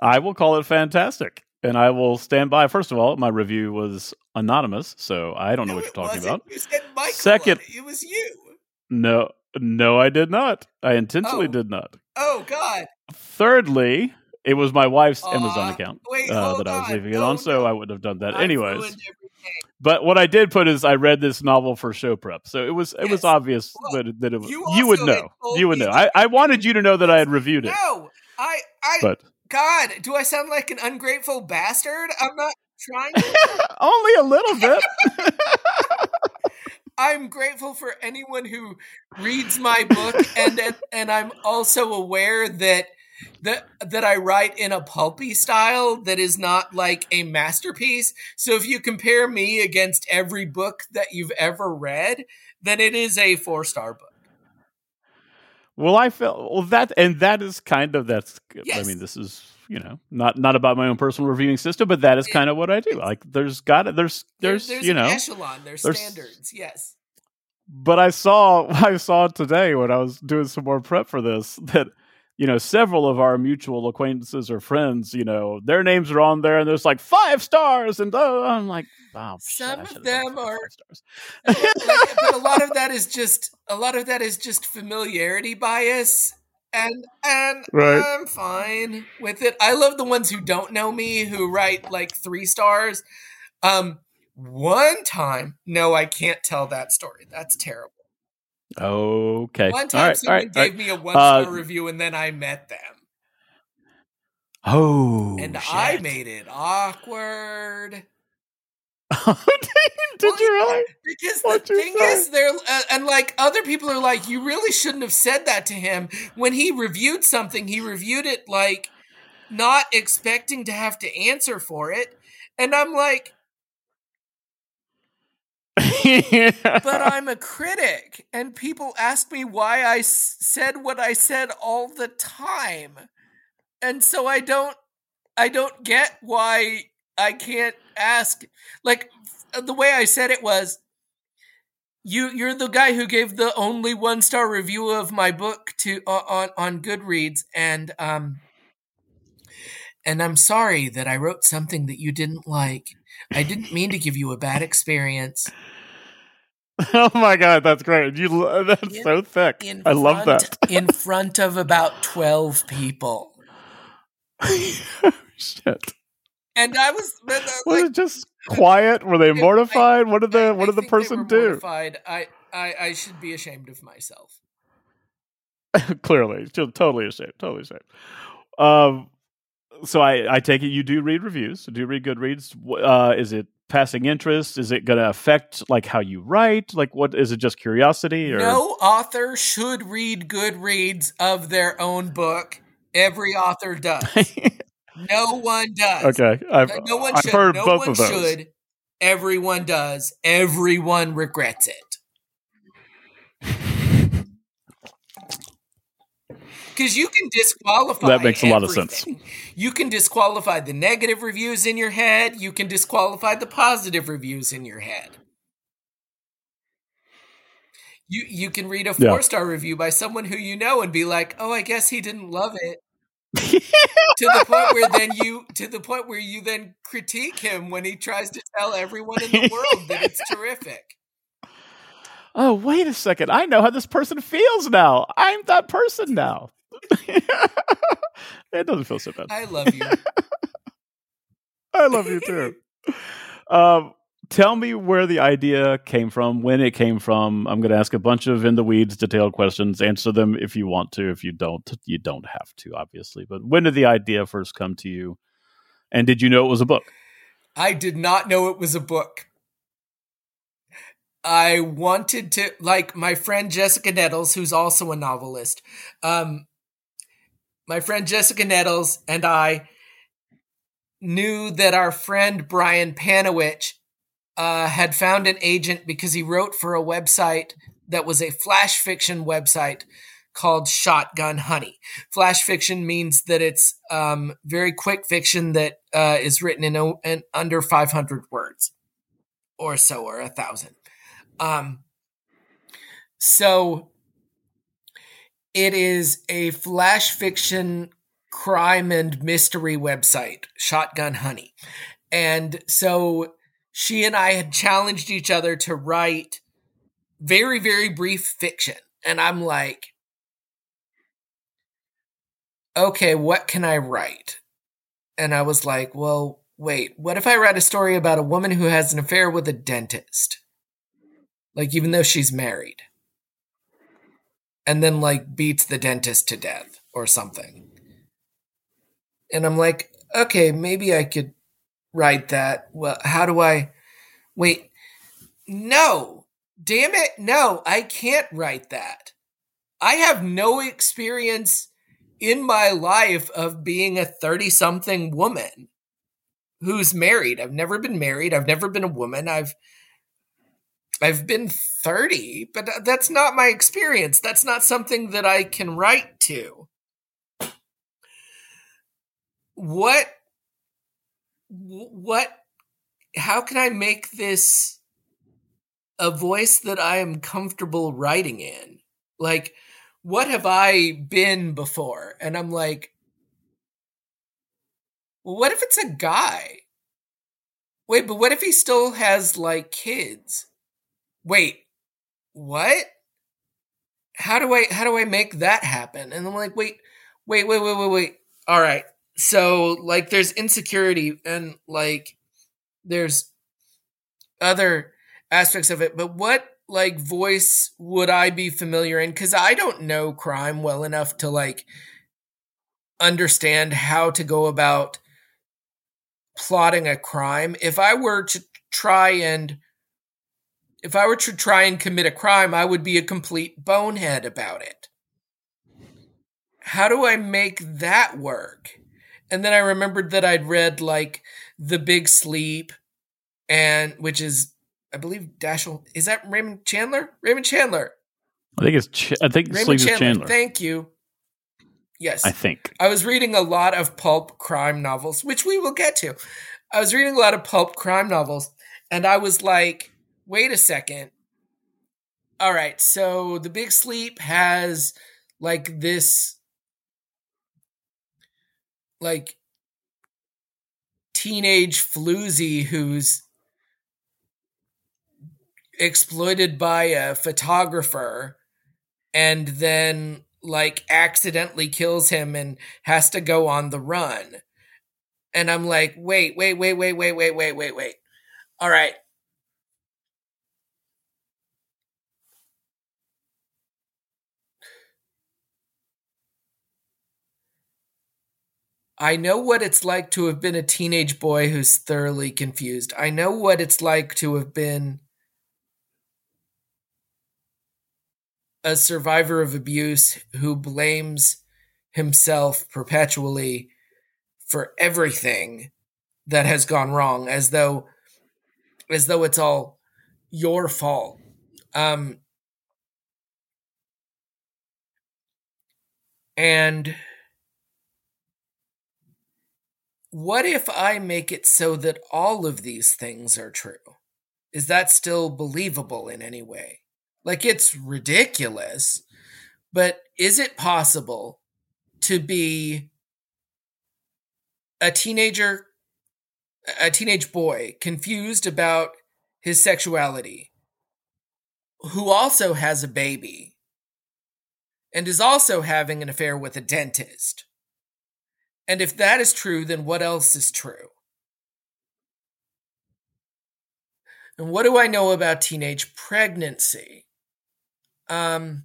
I will call it fantastic, and I will stand by. First of all, my review was anonymous, so I don't know No, what you're talking wasn't. about. You said Michael. Second- It was you. No, no, I did not. I intentionally Oh. did not. Oh God. Thirdly, it was my wife's Aw, Amazon account wait, uh, that I was on. leaving it No, on, so no. I wouldn't have done that I've anyways. But what I did put is I read this novel for show prep, so it was it was obvious Well, that that it was, you you, would know you would know. I, I wanted you to know that I had reviewed it, No, I, I, but God, do I sound like an ungrateful bastard? I'm not trying. to. only a little bit. I'm grateful for anyone who reads my book, and and, I'm also aware that that that I write in a pulpy style that is not like a masterpiece. So if you compare me against every book that you've ever read, then it is a four star book. Well, I felt well that, and that is kind of that's. I mean, this is you know not not about my own personal reviewing system, but that is kind of what I do. Like, there's got there's there's, there's you an know echelon. There's, there's- standards. Yes. but I saw I saw today when I was doing some more prep for this that you know several of our mutual acquaintances or friends, you know, their names are on there and there's like five stars and oh, I'm like, wow, shit, Some of should've them five are- stars. like, but a lot of that is just a lot of that is just familiarity bias and and Right. I'm fine with it. I love the ones who don't know me who write like 3 stars. Um one time, no, I can't tell that story. That's terrible. Okay, One time right, all someone right, all gave right. me a one star Uh, review and then I met them. Oh, and I made it awkward. Did you really? Because What'd the thing say? is, they're uh, and like other people are like, you really shouldn't have said that to him when he reviewed something. He reviewed it like not expecting to have to answer for it, and I'm like, but I'm a critic, and people ask me why I s- said what I said all the time, and so I don't, I don't get why I can't ask. Like the way I said it was, you you're the guy who gave the only one star review of my book to uh, on on Goodreads, and um, and I'm sorry that I wrote something that you didn't like. I didn't mean to give you a bad experience. oh my god, that's great. You that's In- so thick. in I love that. in front of about 12 people. Shit. and I was was like, it just quiet? Were they mortified? I, what did the what did the person do? Mortified. I, I I should be ashamed of myself. Clearly, totally ashamed. Totally ashamed. Um, so I I take it you do read reviews. Do you read Goodreads? Uh, is it passing interest? Is it going to affect like how you write? Like, what is it? Just curiosity? Or? No author should read Goodreads of their own book. Every author does. no one does. Okay, I've, no one I've should. heard no both one of those. Should. Everyone does. Everyone regrets it. Because you can disqualify. That makes a lot of sense. You can disqualify the negative reviews in your head. You can disqualify the positive reviews in your head. You you can read a four yeah. star review by someone who you know and be like, oh, I guess he didn't love it. to the point where then you to the point where you then critique him when he tries to tell everyone in the world that it's terrific oh wait a second i know how this person feels now i'm that person now it doesn't feel so bad. I love you. I love you too. um, tell me where the idea came from, when it came from. I'm going to ask a bunch of in the weeds, detailed questions. Answer them if you want to. If you don't, you don't have to, obviously. But when did the idea first come to you? And did you know it was a book? I did not know it was a book. I wanted to, like my friend Jessica Nettles, who's also a novelist. Um, my friend Jessica Nettles and I knew that our friend Brian Panowich uh, had found an agent because he wrote for a website that was a flash fiction website called Shotgun Honey. Flash fiction means that it's um, very quick fiction that uh, is written in, in, under 500 words or so, or a thousand. Um, so it is a flash fiction crime and mystery website, Shotgun Honey. And so she and I had challenged each other to write very, very brief fiction. And I'm like, okay, what can I write? And I was like, well, wait, what if I write a story about a woman who has an affair with a dentist? Like, even though she's married and then like beats the dentist to death or something. And I'm like, okay, maybe I could write that. Well, how do I wait? No, damn it. No, I can't write that. I have no experience in my life of being a 30 something woman who's married. I've never been married. I've never been a woman. I've I've been 30, but that's not my experience. That's not something that I can write to. What what how can I make this a voice that I am comfortable writing in? Like what have I been before? And I'm like well, what if it's a guy? Wait, but what if he still has like kids? Wait, what? How do I how do I make that happen? And I'm like, wait, wait, wait, wait, wait, wait. All right. So like there's insecurity and like there's other aspects of it, but what like voice would I be familiar in? Because I don't know crime well enough to like understand how to go about plotting a crime. If I were to try and if I were to try and commit a crime, I would be a complete bonehead about it. How do I make that work? And then I remembered that I'd read like The Big Sleep and which is I believe Dashiell is that Raymond Chandler? Raymond Chandler. I think it's Ch- I think Raymond Chandler. Chandler. Thank you. Yes. I think. I was reading a lot of pulp crime novels, which we will get to. I was reading a lot of pulp crime novels and I was like wait a second. All right, so the big sleep has like this like teenage floozy who's exploited by a photographer and then like accidentally kills him and has to go on the run. And I'm like, wait, wait, wait, wait, wait, wait, wait, wait, wait. All right. I know what it's like to have been a teenage boy who's thoroughly confused. I know what it's like to have been a survivor of abuse who blames himself perpetually for everything that has gone wrong as though as though it's all your fault um and what if I make it so that all of these things are true? Is that still believable in any way? Like, it's ridiculous, but is it possible to be a teenager, a teenage boy confused about his sexuality, who also has a baby and is also having an affair with a dentist? And if that is true, then what else is true? And what do I know about teenage pregnancy? Um,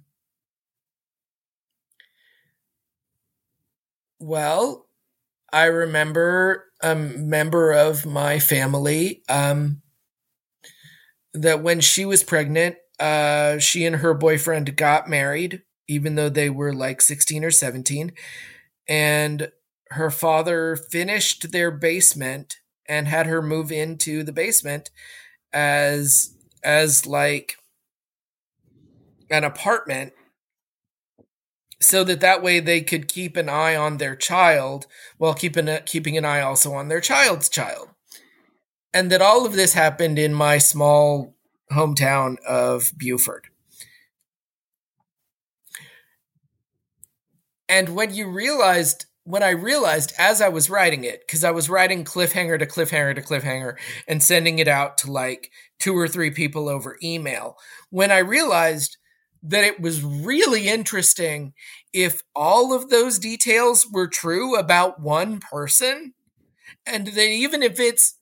well, I remember a member of my family um, that when she was pregnant, uh, she and her boyfriend got married, even though they were like 16 or 17. And her father finished their basement and had her move into the basement as as like an apartment so that that way they could keep an eye on their child while keeping a, keeping an eye also on their child's child. And that all of this happened in my small hometown of Buford and when you realized when I realized as I was writing it, because I was writing cliffhanger to cliffhanger to cliffhanger and sending it out to like two or three people over email, when I realized that it was really interesting if all of those details were true about one person, and that even if it's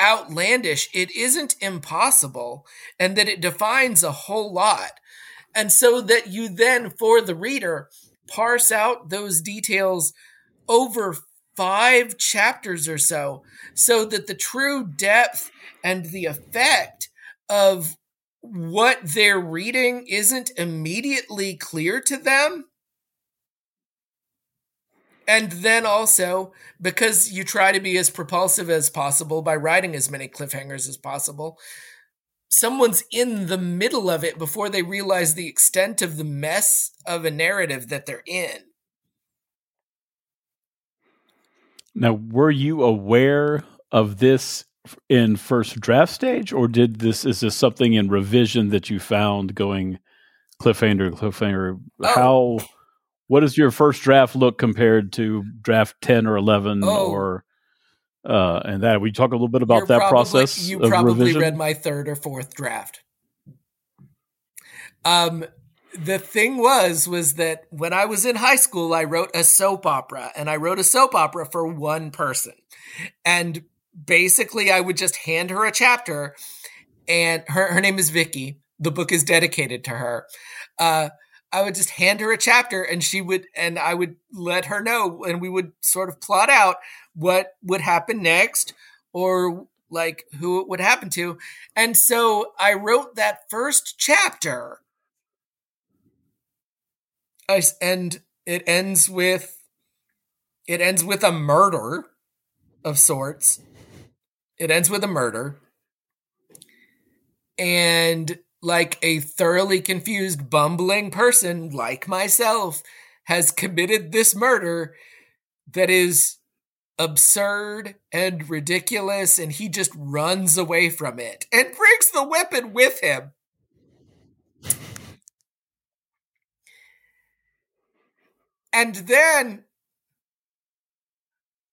outlandish, it isn't impossible, and that it defines a whole lot. And so that you then, for the reader, parse out those details over five chapters or so, so that the true depth and the effect of what they're reading isn't immediately clear to them. And then also, because you try to be as propulsive as possible by writing as many cliffhangers as possible, someone's in the middle of it before they realize the extent of the mess of a narrative that they're in. Now, were you aware of this in first draft stage, or did this is this something in revision that you found going cliffhanger cliffhanger? Oh. How what does your first draft look compared to draft ten or eleven oh. or uh, and that we talk a little bit about You're that probably, process. You probably revision? read my third or fourth draft. Um, the thing was, was that when I was in high school, I wrote a soap opera, and I wrote a soap opera for one person, and basically, I would just hand her a chapter, and her her name is Vicky. The book is dedicated to her. Uh, I would just hand her a chapter and she would, and I would let her know, and we would sort of plot out what would happen next or like who it would happen to. And so I wrote that first chapter. I, and it ends with it ends with a murder of sorts. It ends with a murder. And like a thoroughly confused, bumbling person like myself has committed this murder that is absurd and ridiculous, and he just runs away from it and brings the weapon with him. And then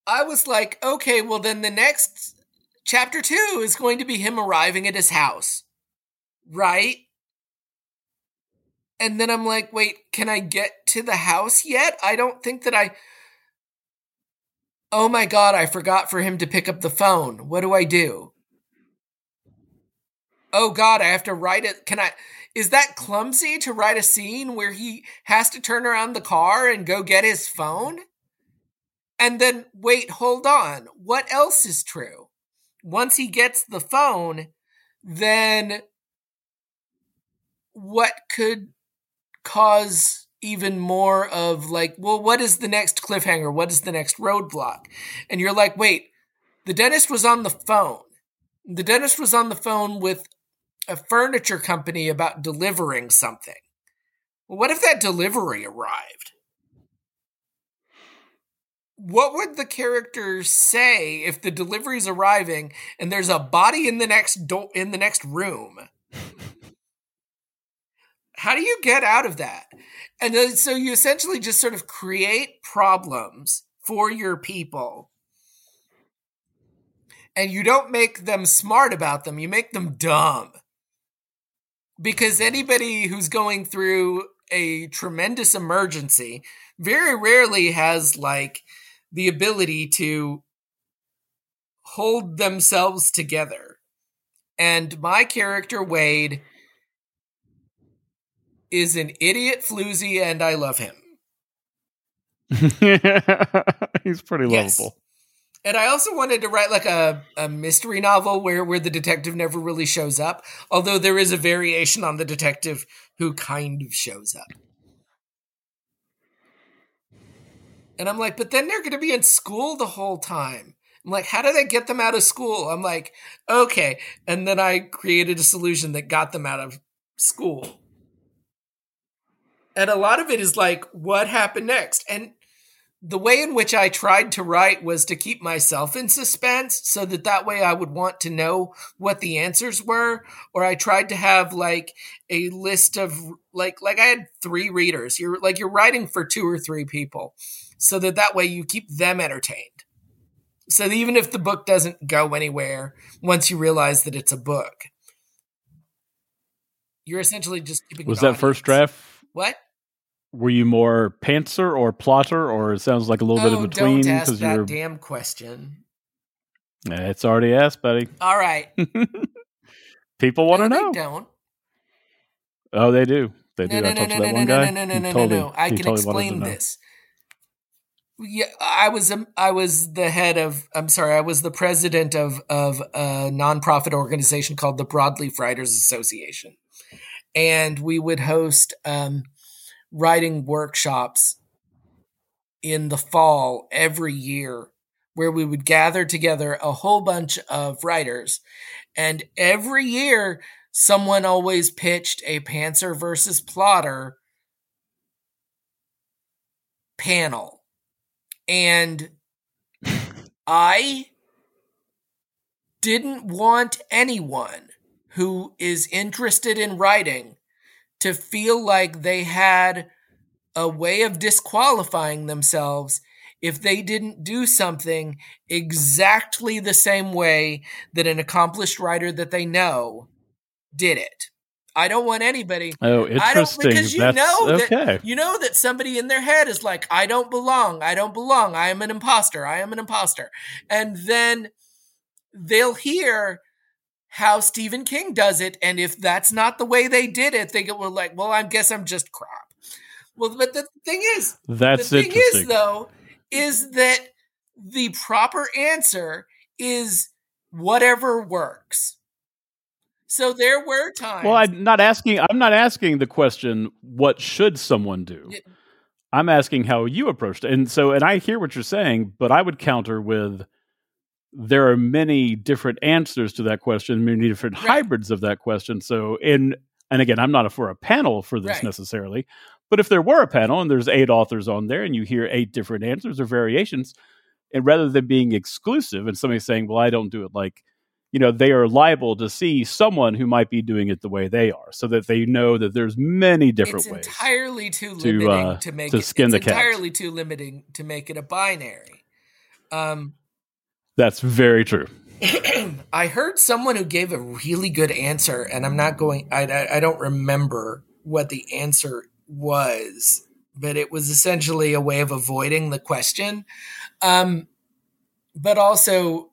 I was like, okay, well, then the next chapter two is going to be him arriving at his house. Right? And then I'm like, wait, can I get to the house yet? I don't think that I oh my god, I forgot for him to pick up the phone. What do I do? Oh god, I have to write it. Can I is that clumsy to write a scene where he has to turn around the car and go get his phone? And then wait, hold on. What else is true? Once he gets the phone, then what could cause even more of like, well, what is the next cliffhanger? What is the next roadblock? And you're like, wait, the dentist was on the phone. The dentist was on the phone with a furniture company about delivering something. Well, what if that delivery arrived? What would the characters say if the delivery's arriving and there's a body in the next door in the next room? How do you get out of that? And so you essentially just sort of create problems for your people. And you don't make them smart about them, you make them dumb because anybody who's going through a tremendous emergency very rarely has like the ability to hold themselves together. And my character, Wade, is an idiot floozy, and I love him. He's pretty yes. lovable. And I also wanted to write like a, a mystery novel where, where the detective never really shows up, although there is a variation on the detective who kind of shows up. And I'm like, but then they're going to be in school the whole time. I'm like, how do they get them out of school? I'm like, okay. And then I created a solution that got them out of school. And a lot of it is like, what happened next? And the way in which I tried to write was to keep myself in suspense so that that way I would want to know what the answers were or I tried to have like a list of like like I had 3 readers you're like you're writing for two or three people so that that way you keep them entertained so even if the book doesn't go anywhere once you realize that it's a book you're essentially just keeping Was that audience. first draft what were you more pantser or plotter, or it sounds like a little oh, bit in between? Don't ask that you're... damn question. It's already asked, buddy. All right. People want to no, know. don't. Oh, they do. They do. No, no, I talked no, to that one guy. No, no, no, no, no, no. I can totally explain this. Yeah, I was um, I was the head of. I'm sorry, I was the president of of a nonprofit organization called the Broadleaf Writers Association, and we would host um, writing workshops in the fall every year where we would gather together a whole bunch of writers. And every year, someone always pitched a Pantser versus Plotter panel. And I didn't want anyone who is interested in writing to feel like they had a way of disqualifying themselves if they didn't do something exactly the same way that an accomplished writer that they know did it. I don't want anybody. Oh, interesting. because you That's, know that okay. you know that somebody in their head is like, "I don't belong. I don't belong. I am an imposter. I am an imposter," and then they'll hear how Stephen King does it. And if that's not the way they did it, they go, like, well, I guess I'm just crap. Well, but the thing is, that's the thing is though, is that the proper answer is whatever works. So there were times. Well, I'm not asking. I'm not asking the question. What should someone do? I'm asking how you approached it. And so, and I hear what you're saying, but I would counter with there are many different answers to that question, many different right. hybrids of that question. So, in and again, I'm not a, for a panel for this right. necessarily, but if there were a panel and there's eight authors on there, and you hear eight different answers or variations, and rather than being exclusive and somebody saying, "Well, I don't do it like," you know, they are liable to see someone who might be doing it the way they are, so that they know that there's many different it's ways. Entirely too limiting to, uh, to make to it, skin the entirely cat. too limiting to make it a binary. Um, that's very true. I heard someone who gave a really good answer, and I'm not going. I, I, I don't remember what the answer was, but it was essentially a way of avoiding the question. Um, but also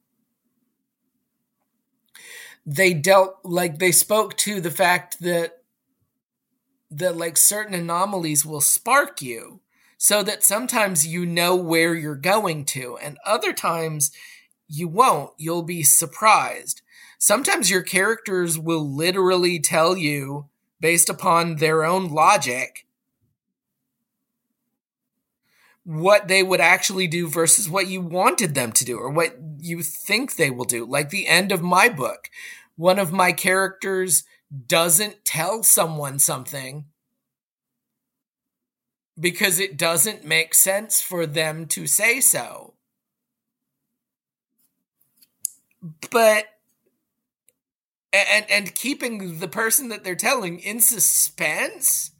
they dealt like they spoke to the fact that that like certain anomalies will spark you so that sometimes you know where you're going to and other times you won't you'll be surprised sometimes your characters will literally tell you based upon their own logic what they would actually do versus what you wanted them to do or what you think they will do. Like the end of my book, one of my characters doesn't tell someone something because it doesn't make sense for them to say so. But and and keeping the person that they're telling in suspense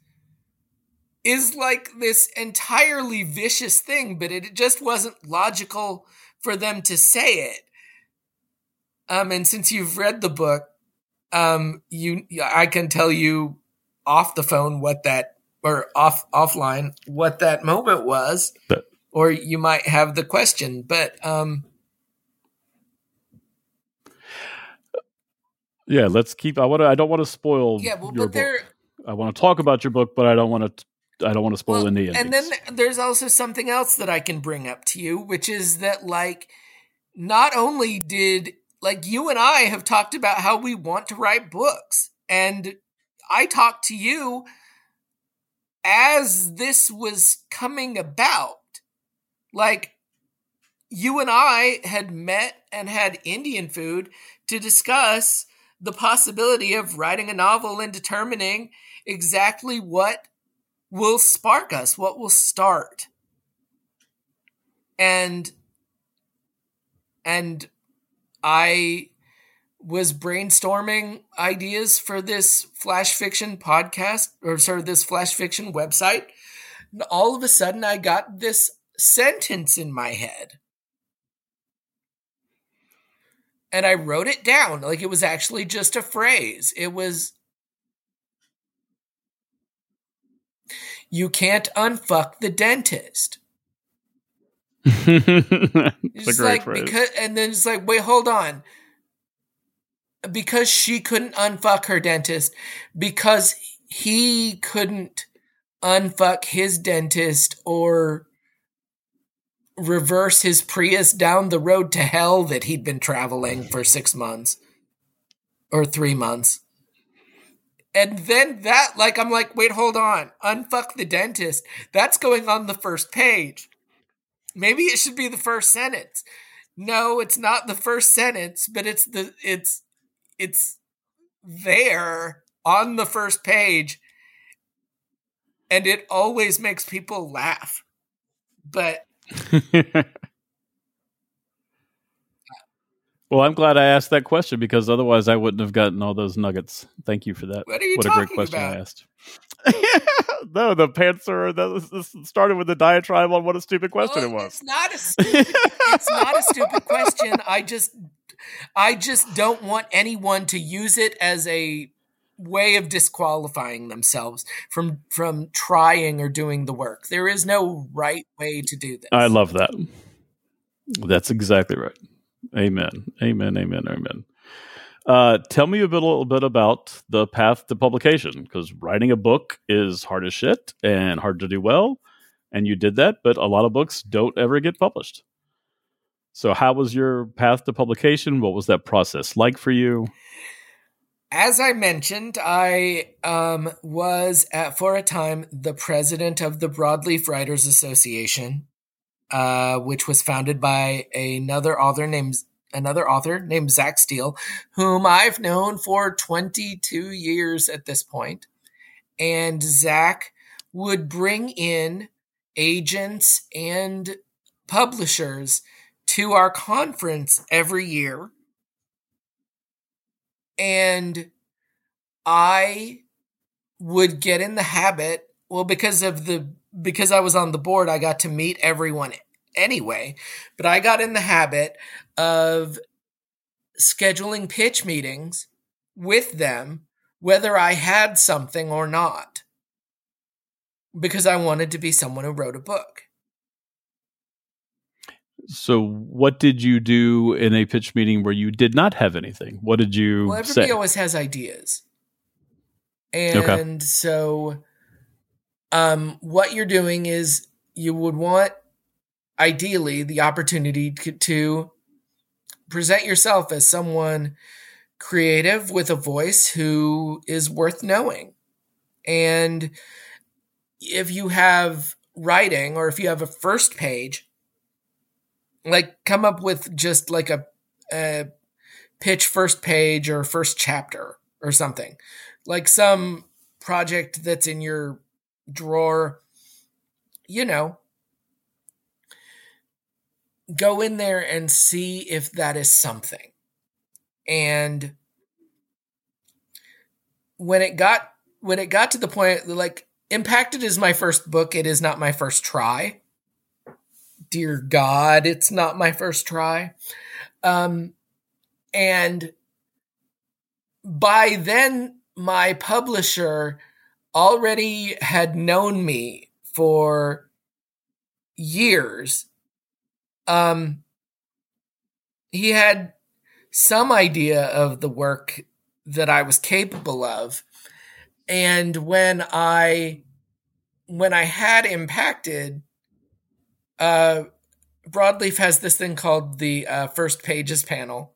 is like this entirely vicious thing, but it just wasn't logical for them to say it. Um, and since you've read the book, um, you I can tell you off the phone what that or off offline what that moment was, but, or you might have the question. But um, yeah, let's keep. I want to. I don't want to spoil. Yeah, well, but book. there. I want to talk about your book, but I don't want to I don't want to spoil well, any. And then there's also something else that I can bring up to you, which is that like not only did like you and I have talked about how we want to write books, and I talked to you as this was coming about. Like you and I had met and had Indian food to discuss the possibility of writing a novel and determining exactly what will spark us, what will start. And and I was brainstorming ideas for this flash fiction podcast or sorry this flash fiction website. And all of a sudden I got this sentence in my head. And I wrote it down like it was actually just a phrase. It was you can't unfuck the dentist. it's like phrase. because and then it's like, wait, hold on. Because she couldn't unfuck her dentist, because he couldn't unfuck his dentist or reverse his Prius down the road to hell that he'd been traveling for six months or three months. And then that, like, I'm like, wait, hold on. Unfuck the dentist. That's going on the first page. Maybe it should be the first sentence. No, it's not the first sentence, but it's the, it's, it's there on the first page. And it always makes people laugh. But Well, I'm glad I asked that question because otherwise I wouldn't have gotten all those nuggets. Thank you for that. What, what a great question about? I asked. no, the pantser that started with the diatribe on what a stupid question well, it oh, was. It's not a stupid, it's not a stupid question. I just I just don't want anyone to use it as a way of disqualifying themselves from from trying or doing the work. There is no right way to do this. I love that. That's exactly right. Amen. Amen. Amen. Amen. Uh, tell me a, bit, a little bit about the path to publication because writing a book is hard as shit and hard to do well. And you did that, but a lot of books don't ever get published. So, how was your path to publication? What was that process like for you? As I mentioned, I um, was at, for a time the president of the Broadleaf Writers Association. Uh, which was founded by another author named another author named Zach Steele, whom I've known for 22 years at this point. And Zach would bring in agents and publishers to our conference every year. And I would get in the habit, well, because of the because I was on the board, I got to meet everyone anyway. But I got in the habit of scheduling pitch meetings with them, whether I had something or not, because I wanted to be someone who wrote a book. So, what did you do in a pitch meeting where you did not have anything? What did you well, everybody say? always has ideas, and okay. so, um, what you're doing is you would want, ideally, the opportunity to present yourself as someone creative with a voice who is worth knowing, and if you have writing or if you have a first page like come up with just like a, a pitch first page or first chapter or something. Like some project that's in your drawer you know go in there and see if that is something. And when it got when it got to the point like impacted is my first book. It is not my first try dear God, it's not my first try. Um, and by then, my publisher already had known me for years. Um, he had some idea of the work that I was capable of. And when I when I had impacted, uh, Broadleaf has this thing called the uh, First Pages panel,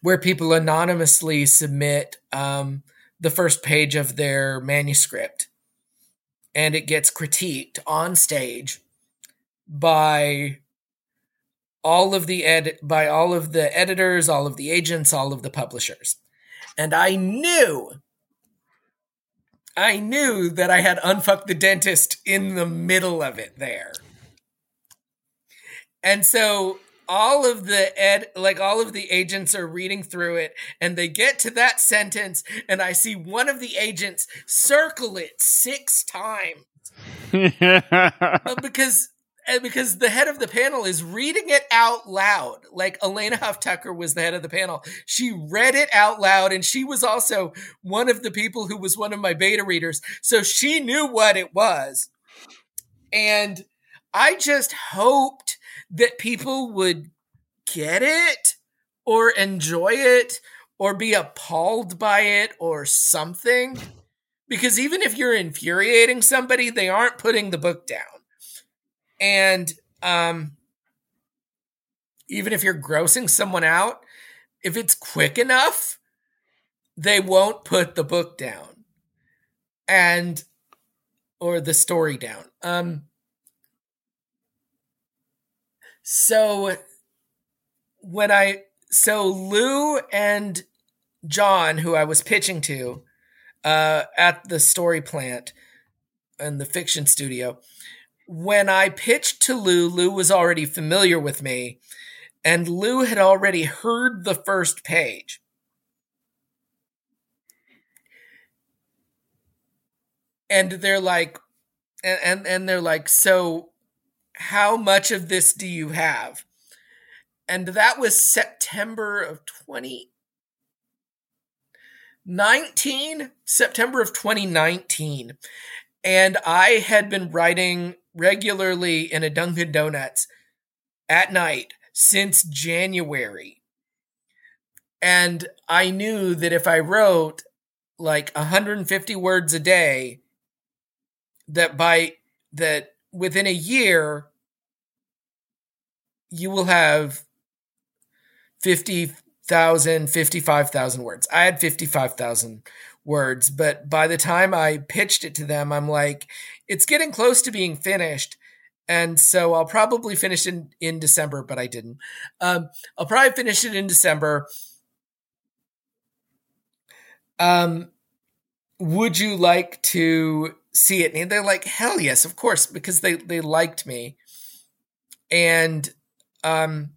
where people anonymously submit um, the first page of their manuscript, and it gets critiqued on stage by all of the ed by all of the editors, all of the agents, all of the publishers. And I knew I knew that I had unfucked the dentist in the middle of it there. And so all of the ed like all of the agents are reading through it and they get to that sentence and I see one of the agents circle it 6 times. because because the head of the panel is reading it out loud. Like elena Huff Tucker was the head of the panel. She read it out loud, and she was also one of the people who was one of my beta readers. So she knew what it was. And I just hoped that people would get it or enjoy it or be appalled by it or something. Because even if you're infuriating somebody, they aren't putting the book down. And um, even if you're grossing someone out, if it's quick enough, they won't put the book down and or the story down. Um, so when I so Lou and John, who I was pitching to uh, at the story plant and the fiction studio, when I pitched to Lou, Lou was already familiar with me, and Lou had already heard the first page. And they're like, and, and, and they're like, so how much of this do you have? And that was September of 2019, September of 2019. And I had been writing regularly in a Dunkin' Donuts at night since January. And I knew that if I wrote like 150 words a day, that by that within a year, you will have 50,000, 55,000 words. I had 55,000 words, but by the time I pitched it to them, I'm like, it's getting close to being finished. And so I'll probably finish in, in December, but I didn't. Um, I'll probably finish it in December. Um, would you like to see it? And they're like, hell yes, of course, because they, they liked me. And, um,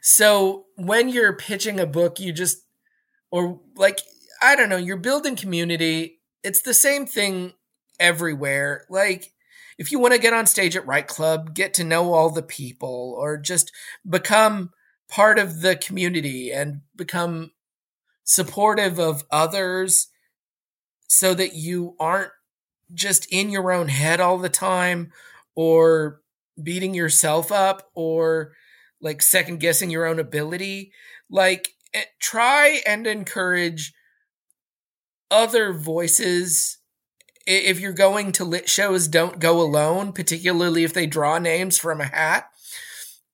so when you're pitching a book, you just, or like, I don't know, you're building community. It's the same thing everywhere. Like, if you want to get on stage at Write Club, get to know all the people, or just become part of the community and become supportive of others so that you aren't just in your own head all the time or beating yourself up or like second guessing your own ability. Like, eh, try and encourage other voices. If you're going to lit shows, don't go alone, particularly if they draw names from a hat,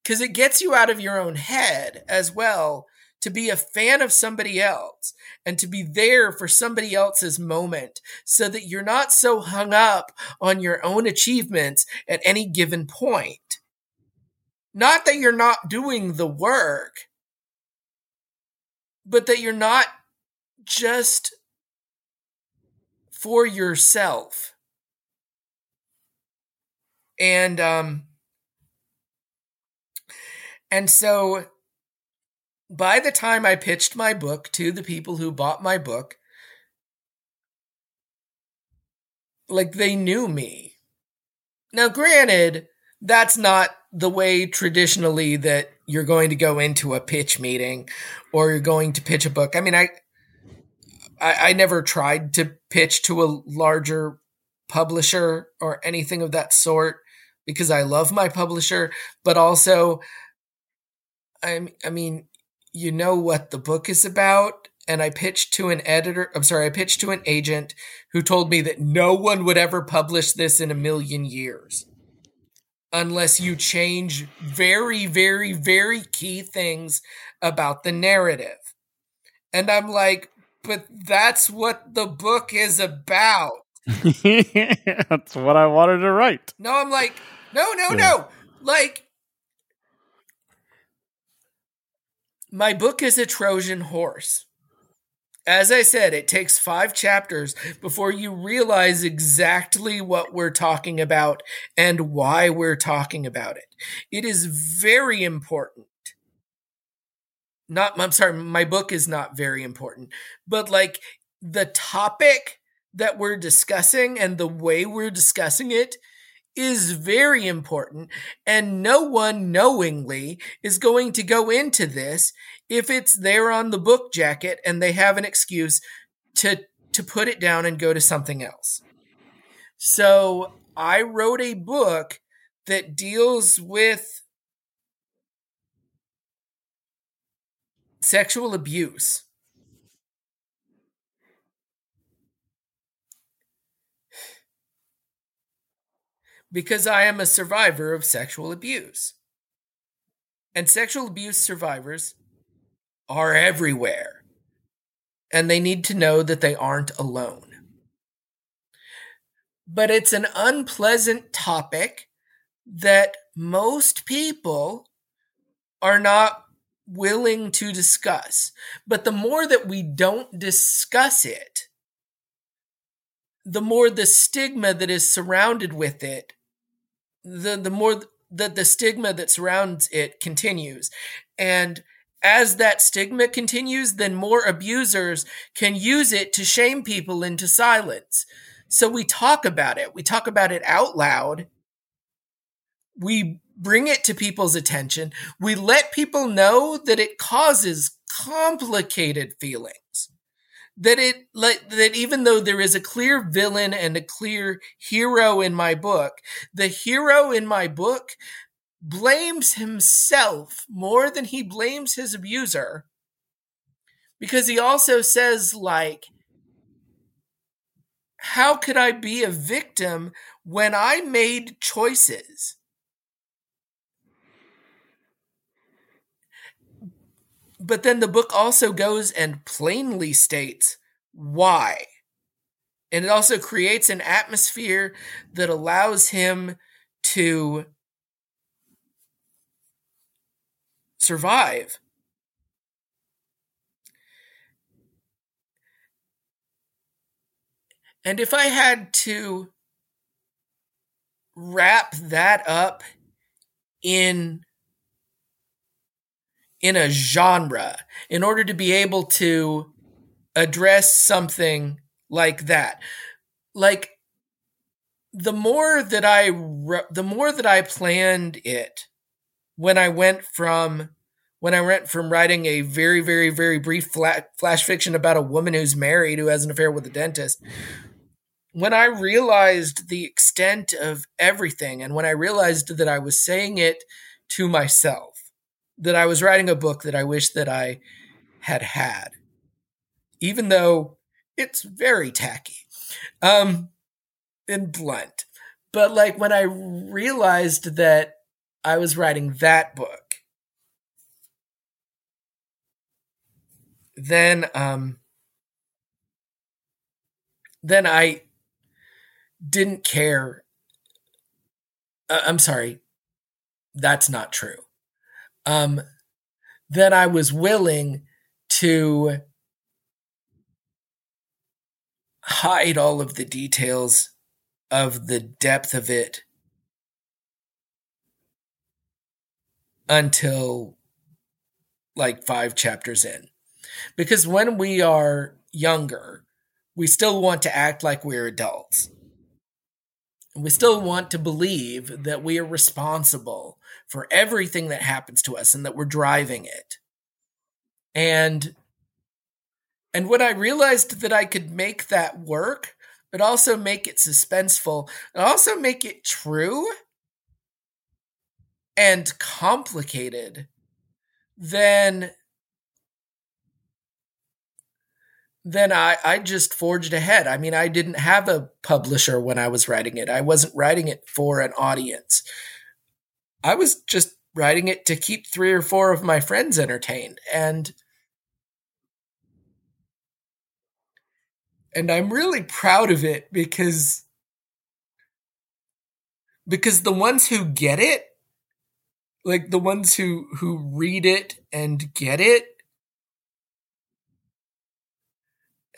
because it gets you out of your own head as well to be a fan of somebody else and to be there for somebody else's moment so that you're not so hung up on your own achievements at any given point. Not that you're not doing the work, but that you're not just for yourself. And um and so by the time I pitched my book to the people who bought my book, like they knew me. Now, granted, that's not the way traditionally that you're going to go into a pitch meeting or you're going to pitch a book. I mean, I, I, I never tried to pitch to a larger publisher or anything of that sort because I love my publisher, but also, I, I mean, you know what the book is about. And I pitched to an editor, I'm sorry, I pitched to an agent who told me that no one would ever publish this in a million years unless you change very, very, very key things about the narrative. And I'm like, but that's what the book is about. that's what I wanted to write. No, I'm like, no, no, yeah. no. Like, My book is a Trojan horse. As I said, it takes five chapters before you realize exactly what we're talking about and why we're talking about it. It is very important. Not, I'm sorry, my book is not very important, but like the topic that we're discussing and the way we're discussing it is very important, and no one knowingly is going to go into this if it's there on the book jacket and they have an excuse to to put it down and go to something else. So I wrote a book that deals with sexual abuse. because I am a survivor of sexual abuse. And sexual abuse survivors are everywhere. And they need to know that they aren't alone. But it's an unpleasant topic that most people are not willing to discuss. But the more that we don't discuss it, the more the stigma that is surrounded with it the the more that the stigma that surrounds it continues. And as that stigma continues then more abusers can use it to shame people into silence. So we talk about it. We talk about it out loud we bring it to people's attention we let people know that it causes complicated feelings that it that even though there is a clear villain and a clear hero in my book, the hero in my book blames himself more than he blames his abuser. Because he also says like how could I be a victim when I made choices? But then the book also goes and plainly states why. And it also creates an atmosphere that allows him to survive. And if I had to wrap that up in in a genre in order to be able to address something like that. Like the more that I re- the more that I planned it when I went from when I went from writing a very very very brief flash fiction about a woman who's married who has an affair with a dentist when I realized the extent of everything, and when I realized that I was saying it to myself, that I was writing a book that I wish that I had had, even though it's very tacky um, and blunt. But like when I realized that I was writing that book, then um, then I didn't care. Uh, I'm sorry, that's not true. Um, then I was willing to hide all of the details of the depth of it until like five chapters in. Because when we are younger, we still want to act like we're adults. We still want to believe that we are responsible for everything that happens to us and that we're driving it. And and when I realized that I could make that work, but also make it suspenseful, and also make it true and complicated, then then I, I just forged ahead. I mean, I didn't have a publisher when I was writing it. I wasn't writing it for an audience. I was just writing it to keep three or four of my friends entertained. And and I'm really proud of it because because the ones who get it like the ones who who read it and get it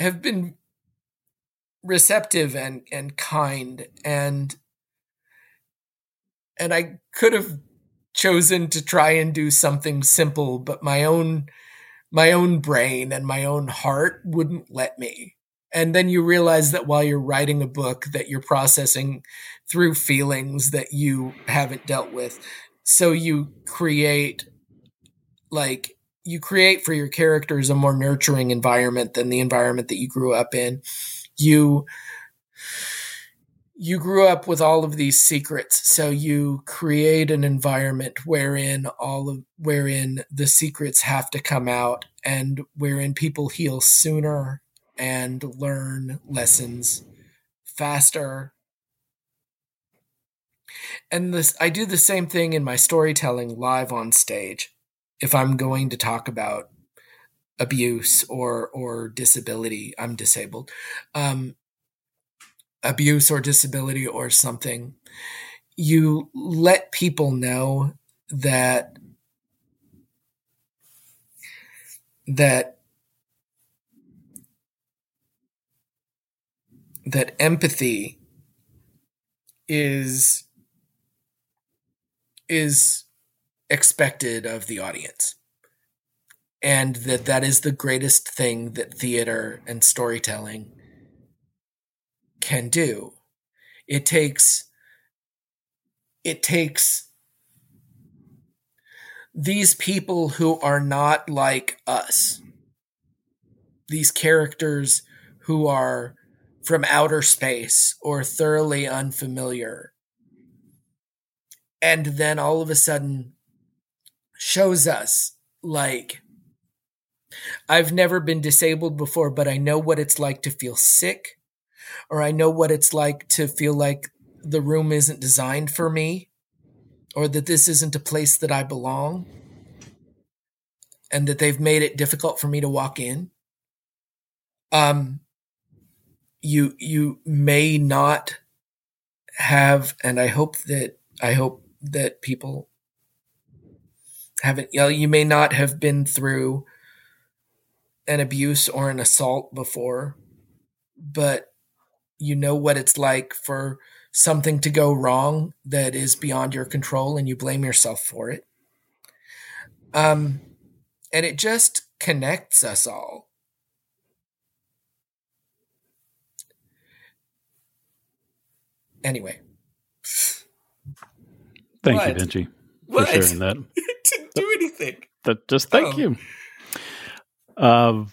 have been receptive and and kind. And and I could have chosen to try and do something simple but my own my own brain and my own heart wouldn't let me. And then you realize that while you're writing a book that you're processing through feelings that you haven't dealt with. So you create like you create for your characters a more nurturing environment than the environment that you grew up in. You you grew up with all of these secrets. So you create an environment wherein all of wherein the secrets have to come out and wherein people heal sooner and learn lessons faster. And this i do the same thing in my storytelling live on stage if I'm going to talk about abuse or or disability, I'm disabled. Um, abuse or disability or something, you let people know that that that empathy is is expected of the audience. And that that is the greatest thing that theater and storytelling can do. It takes it takes these people who are not like us these characters who are from outer space or thoroughly unfamiliar and then all of a sudden shows us like I've never been disabled before, but I know what it's like to feel sick, or I know what it's like to feel like the room isn't designed for me, or that this isn't a place that I belong, and that they've made it difficult for me to walk in. Um, you you may not have, and I hope that I hope that people haven't you, know, you may not have been through an abuse or an assault before but you know what it's like for something to go wrong that is beyond your control and you blame yourself for it. Um and it just connects us all. Anyway. Thank what? you benji for sharing that didn't do anything. That, just thank oh. you. Uh,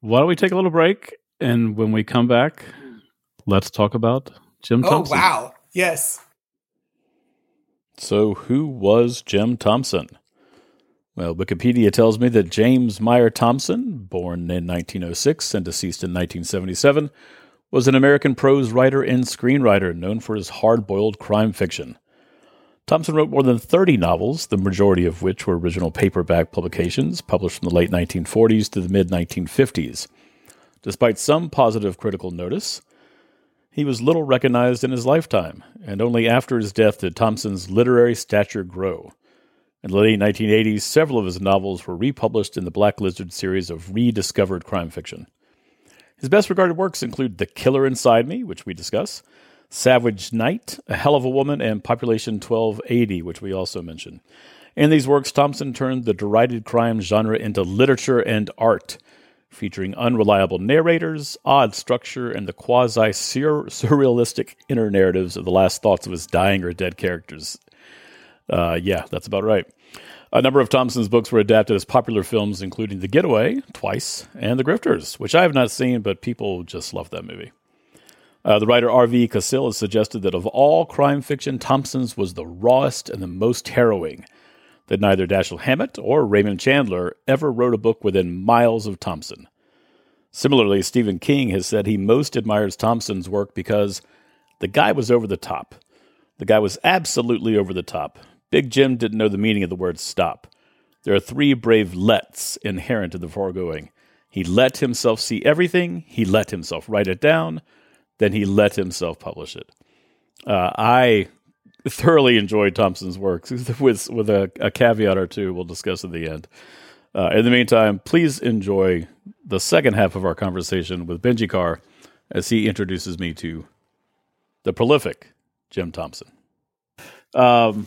why don't we take a little break? And when we come back, let's talk about Jim oh, Thompson. Oh, wow. Yes. So, who was Jim Thompson? Well, Wikipedia tells me that James Meyer Thompson, born in 1906 and deceased in 1977, was an American prose writer and screenwriter known for his hard boiled crime fiction. Thompson wrote more than 30 novels, the majority of which were original paperback publications published from the late 1940s to the mid 1950s. Despite some positive critical notice, he was little recognized in his lifetime, and only after his death did Thompson's literary stature grow. In the late 1980s, several of his novels were republished in the Black Lizard series of rediscovered crime fiction. His best regarded works include The Killer Inside Me, which we discuss, Savage Night, A Hell of a Woman, and Population 1280, which we also mention. In these works, Thompson turned the derided crime genre into literature and art featuring unreliable narrators, odd structure, and the quasi surrealistic inner narratives of the last thoughts of his dying or dead characters. Uh, yeah, that's about right. A number of Thompson's books were adapted as popular films, including The Getaway, twice, and The Grifters, which I have not seen, but people just love that movie. Uh, the writer R.V. Cassill has suggested that of all crime fiction, Thompson's was the rawest and the most harrowing that neither Dashiell Hammett or Raymond Chandler ever wrote a book within miles of Thompson. Similarly, Stephen King has said he most admires Thompson's work because the guy was over the top. The guy was absolutely over the top. Big Jim didn't know the meaning of the word stop. There are three brave lets inherent in the foregoing. He let himself see everything, he let himself write it down, then he let himself publish it. Uh, I thoroughly enjoyed Thompson's work with with a, a, caveat or two we'll discuss at the end. Uh, in the meantime, please enjoy the second half of our conversation with Benji Carr as he introduces me to the prolific Jim Thompson. Um,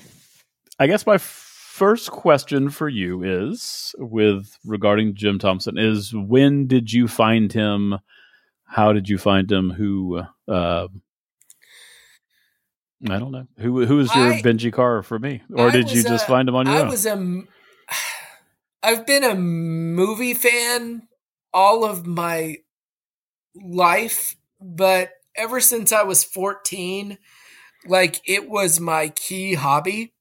I guess my first question for you is with regarding Jim Thompson is when did you find him? How did you find him? Who uh, I don't know. Who who is your I, Benji Carr for me, or I did you just a, find him on your I own? I was a. I've been a movie fan all of my life, but ever since I was fourteen, like it was my key hobby.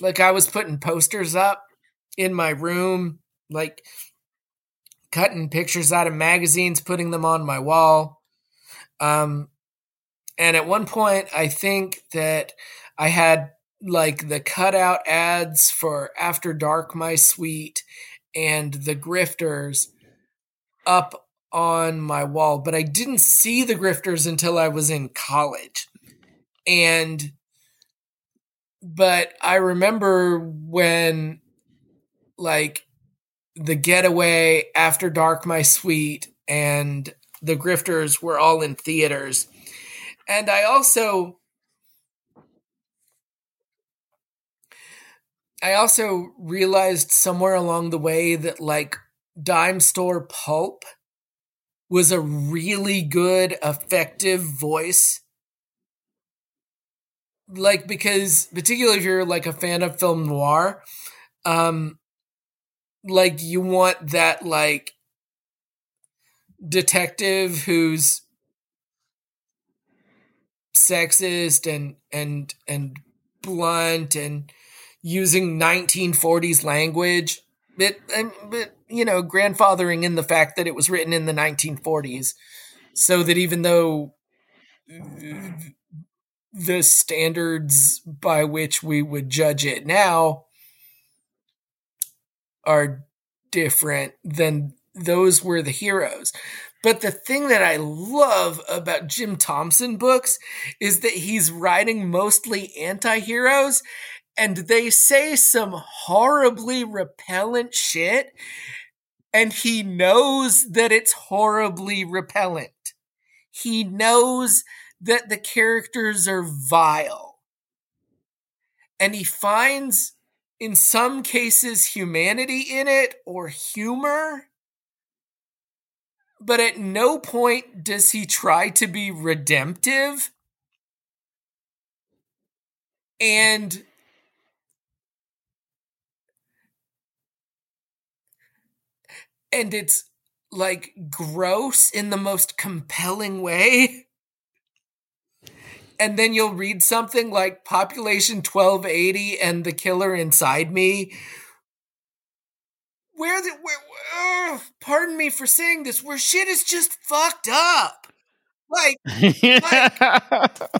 Like I was putting posters up in my room, like cutting pictures out of magazines, putting them on my wall. Um, and at one point, I think that I had like the cutout ads for After Dark My Sweet and the Grifters up on my wall, but I didn't see the Grifters until I was in college. And but I remember when like the getaway after dark my sweet and the grifters were all in theaters. And I also I also realized somewhere along the way that like dime store pulp was a really good effective voice. Like because particularly if you're like a fan of film noir um like you want that like detective who's sexist and and and blunt and using 1940s language but but you know grandfathering in the fact that it was written in the 1940s so that even though the standards by which we would judge it now are different than those were the heroes but the thing that I love about Jim Thompson books is that he's writing mostly anti heroes and they say some horribly repellent shit. And he knows that it's horribly repellent. He knows that the characters are vile. And he finds, in some cases, humanity in it or humor but at no point does he try to be redemptive. And and it's like gross in the most compelling way. And then you'll read something like population 1280 and the killer inside me. Where the where, uh, pardon me for saying this where shit is just fucked up. Like, like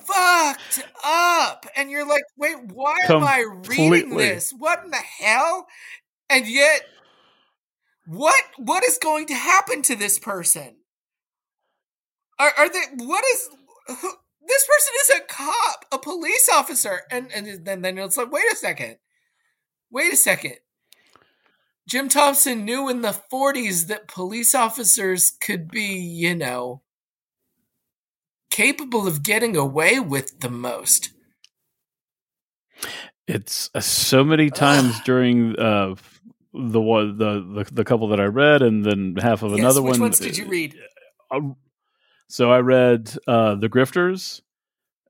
fucked up. And you're like wait why am i reading this? What in the hell? And yet what what is going to happen to this person? Are, are they what is who, this person is a cop a police officer and and then then it's like wait a second wait a second jim thompson knew in the 40s that police officers could be you know capable of getting away with the most it's uh, so many times Ugh. during uh the one the, the the couple that I read, and then half of yes, another which one. Which ones did you read? Uh, so I read uh, the Grifters,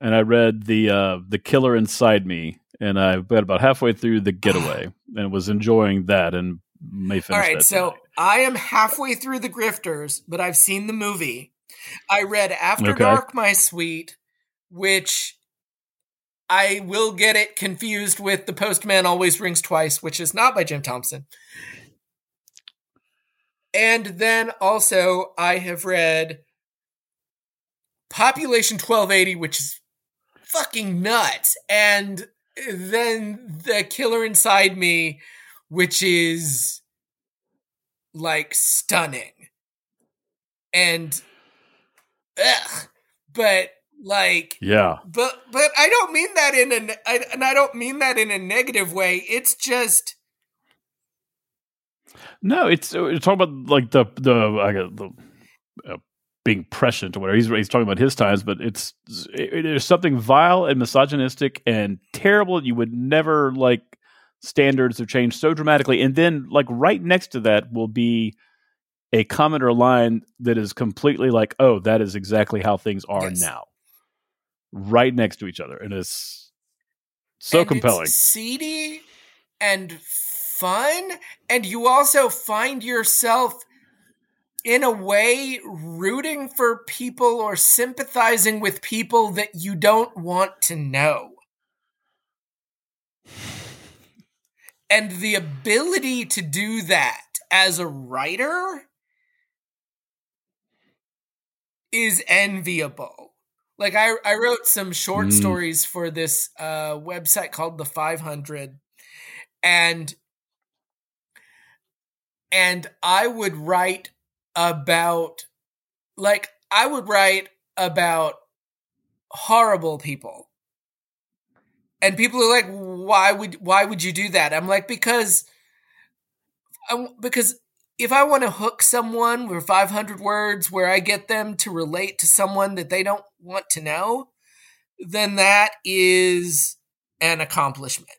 and I read the uh, the Killer Inside Me, and I got about halfway through the Getaway, and was enjoying that, and may finish. All right, so I am halfway through the Grifters, but I've seen the movie. I read After okay. Dark, My Sweet, which I will get it confused with The Postman Always Rings Twice, which is not by Jim Thompson. And then also, I have read Population 1280, which is fucking nuts. And then The Killer Inside Me, which is like stunning. And, ugh. But like, yeah. But but I don't mean that in a I, and I don't mean that in a negative way. It's just no. It's uh, it's talking about like the the I got the. Uh, being prescient or whatever. He's, he's talking about his times but it's it, there's something vile and misogynistic and terrible you would never like standards have changed so dramatically. And then like right next to that will be a comment or line that is completely like oh that is exactly how things are yes. now. Right next to each other, and it's so and compelling, it's seedy and fun, and you also find yourself in a way rooting for people or sympathizing with people that you don't want to know. And the ability to do that as a writer is enviable like I, I wrote some short mm. stories for this uh, website called the 500 and and I would write about like I would write about horrible people. And people are like why would why would you do that? I'm like because because if I want to hook someone with 500 words where I get them to relate to someone that they don't want to know, then that is an accomplishment.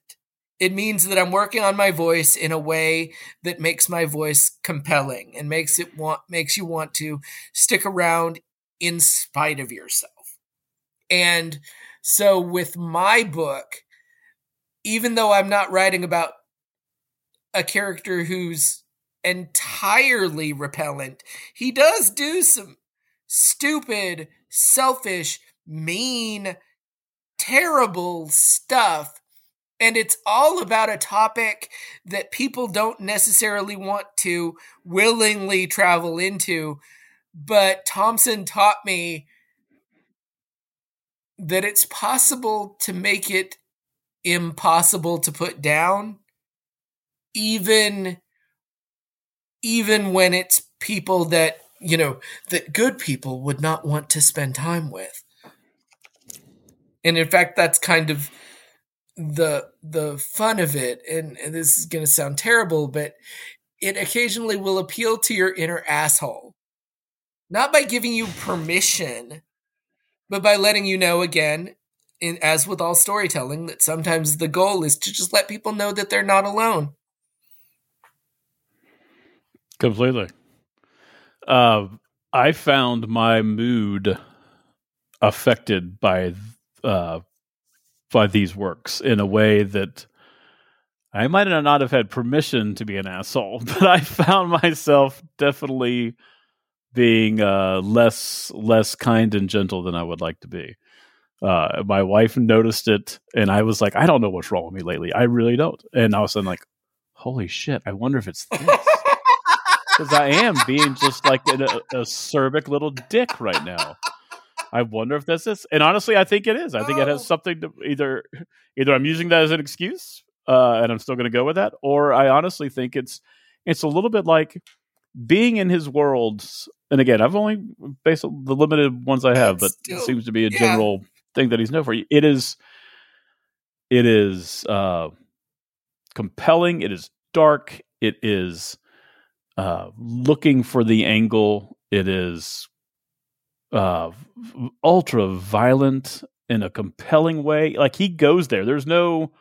It means that I'm working on my voice in a way that makes my voice compelling and makes it want makes you want to stick around in spite of yourself. And so with my book, even though I'm not writing about a character who's entirely repellent. He does do some stupid, selfish, mean, terrible stuff. And it's all about a topic that people don't necessarily want to willingly travel into. But Thompson taught me that it's possible to make it impossible to put down, even even when it's people that, you know, that good people would not want to spend time with. And in fact, that's kind of the the fun of it and, and this is going to sound terrible but it occasionally will appeal to your inner asshole not by giving you permission but by letting you know again in, as with all storytelling that sometimes the goal is to just let people know that they're not alone Completely. Uh, I found my mood affected by uh, by these works in a way that I might not have had permission to be an asshole, but I found myself definitely being uh, less less kind and gentle than I would like to be. Uh, my wife noticed it, and I was like, I don't know what's wrong with me lately. I really don't. And all of a sudden, like, holy shit! I wonder if it's this. Because I am being just like an acerbic little dick right now. I wonder if this is, and honestly, I think it is. I think oh. it has oh. something to either, either I'm using that as an excuse, uh, and I'm still going to go with that, or I honestly think it's, it's a little bit like being in his worlds. And again, I've only based on the limited ones I have, but still, it seems to be a yeah. general thing that he's known for. It is, it is uh, compelling. It is dark. It is uh, looking for the angle. It is uh, ultra violent in a compelling way. Like he goes there. There's no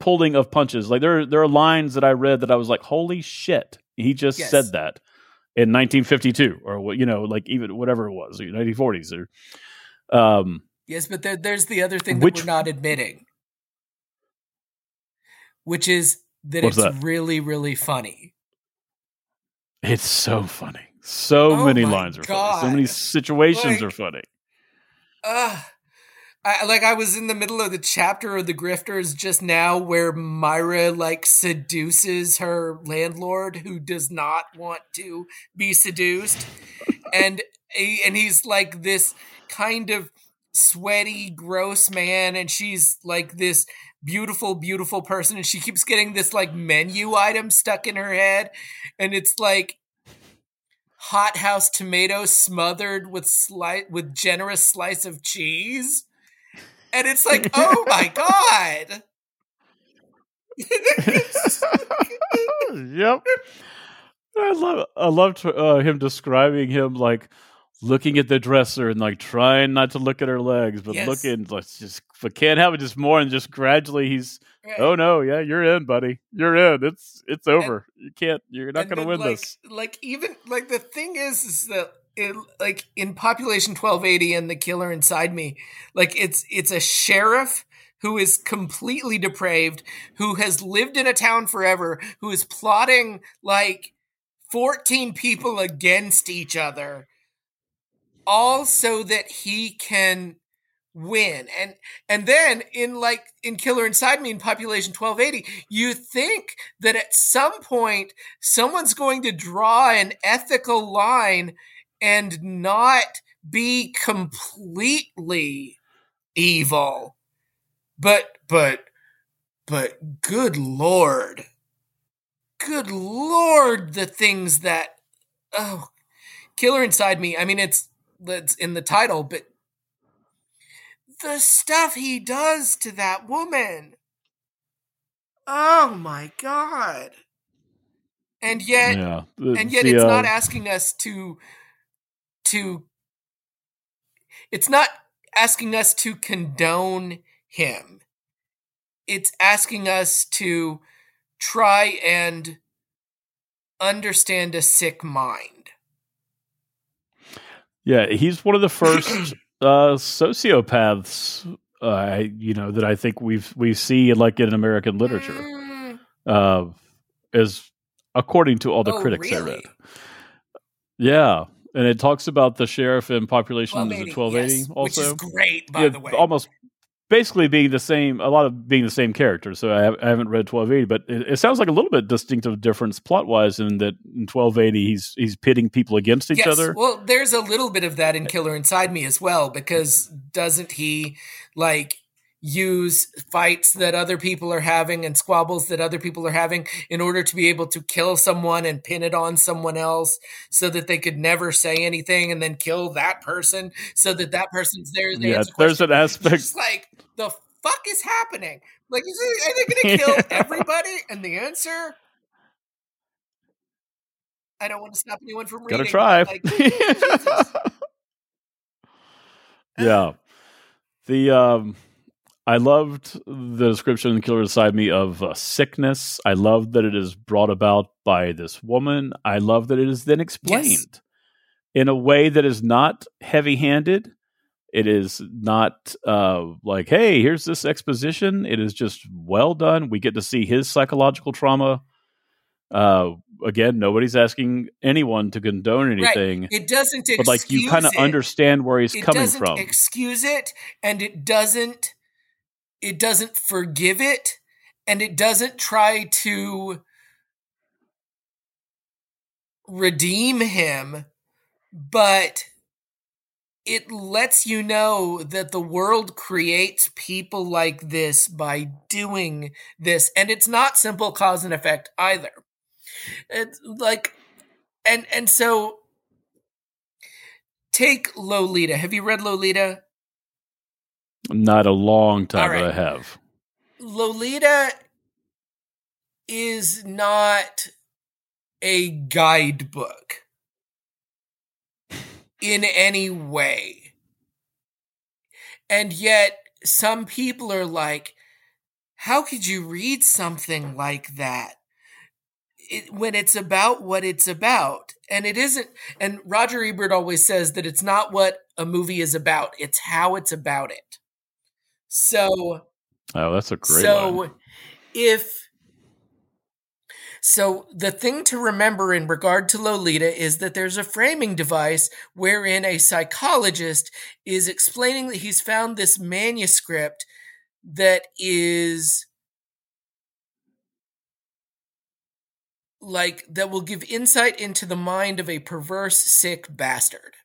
pulling of punches. Like there, there are lines that I read that I was like, "Holy shit!" He just yes. said that in 1952, or what you know, like even whatever it was, 1940s, or um. Yes, but there, there's the other thing that which, we're not admitting, which is that it's that? really, really funny. It's so funny. So oh many lines are God. funny. So many situations like, are funny. Uh, I, like I was in the middle of the chapter of the Grifters just now, where Myra like seduces her landlord who does not want to be seduced, and and he's like this kind of sweaty, gross man, and she's like this beautiful, beautiful person, and she keeps getting this like menu item stuck in her head, and it's like hothouse tomato smothered with slice with generous slice of cheese. And it's like, oh my god. yep. I love I loved uh, him describing him like looking at the dresser and like trying not to look at her legs, but yes. looking like just but can't have it just more and just gradually he's right. oh no, yeah, you're in, buddy. You're in. It's it's over. And, you can't you're not gonna win like, this. Like even like the thing is is that it, like in population 1280 and the killer inside me, like it's it's a sheriff who is completely depraved, who has lived in a town forever, who is plotting like 14 people against each other all so that he can win. And and then in like in killer inside me in population 1280 you think that at some point someone's going to draw an ethical line and not be completely evil. But but but good lord. Good lord the things that oh killer inside me i mean it's that's in the title, but the stuff he does to that woman. Oh my god. And yet yeah. and yet it's uh, not asking us to to it's not asking us to condone him. It's asking us to try and understand a sick mind. Yeah, he's one of the first uh, sociopaths. Uh, you know that I think we've we see like in American literature, mm. uh, as according to all the oh, critics really? I read. Yeah, and it talks about the sheriff in population is it twelve eighty also, which is great by yeah, the way. Almost basically being the same, a lot of being the same character. So I, have, I haven't read 1280, but it, it, sounds like a little bit distinctive difference plot wise in that in 1280 he's he's pitting people against each yes. other. Well, there's a little bit of that in Killer Inside Me as well, because doesn't he like use fights that other people are having and squabbles that other people are having in order to be able to kill someone and pin it on someone else so that they could never say anything and then kill that person so that that person's there. Yeah, there's an aspect. It's like the fuck is happening? Like, is it, are they going to kill everybody? And the answer, I don't want to stop anyone from reading. Gotta try. Like, yeah. The um I loved the description in Killer Inside Me of uh, sickness. I love that it is brought about by this woman. I love that it is then explained yes. in a way that is not heavy handed. It is not uh, like, hey, here's this exposition. It is just well done. We get to see his psychological trauma Uh, again, nobody's asking anyone to condone anything. Right. It doesn't but like you kind of understand where he's it coming doesn't from. Excuse it, and it doesn't. It doesn't forgive it, and it doesn't try to redeem him, but it lets you know that the world creates people like this by doing this and it's not simple cause and effect either. It's like and and so take lolita. Have you read lolita? Not a long time right. but i have. Lolita is not a guidebook in any way. And yet, some people are like, how could you read something like that it, when it's about what it's about? And it isn't. And Roger Ebert always says that it's not what a movie is about, it's how it's about it. So, oh, that's a great so line. if so the thing to remember in regard to Lolita is that there's a framing device wherein a psychologist is explaining that he's found this manuscript that is like that will give insight into the mind of a perverse sick bastard.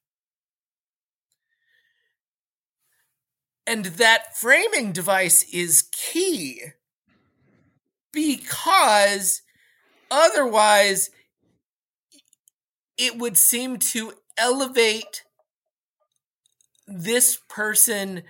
And that framing device is key because Otherwise, it would seem to elevate this person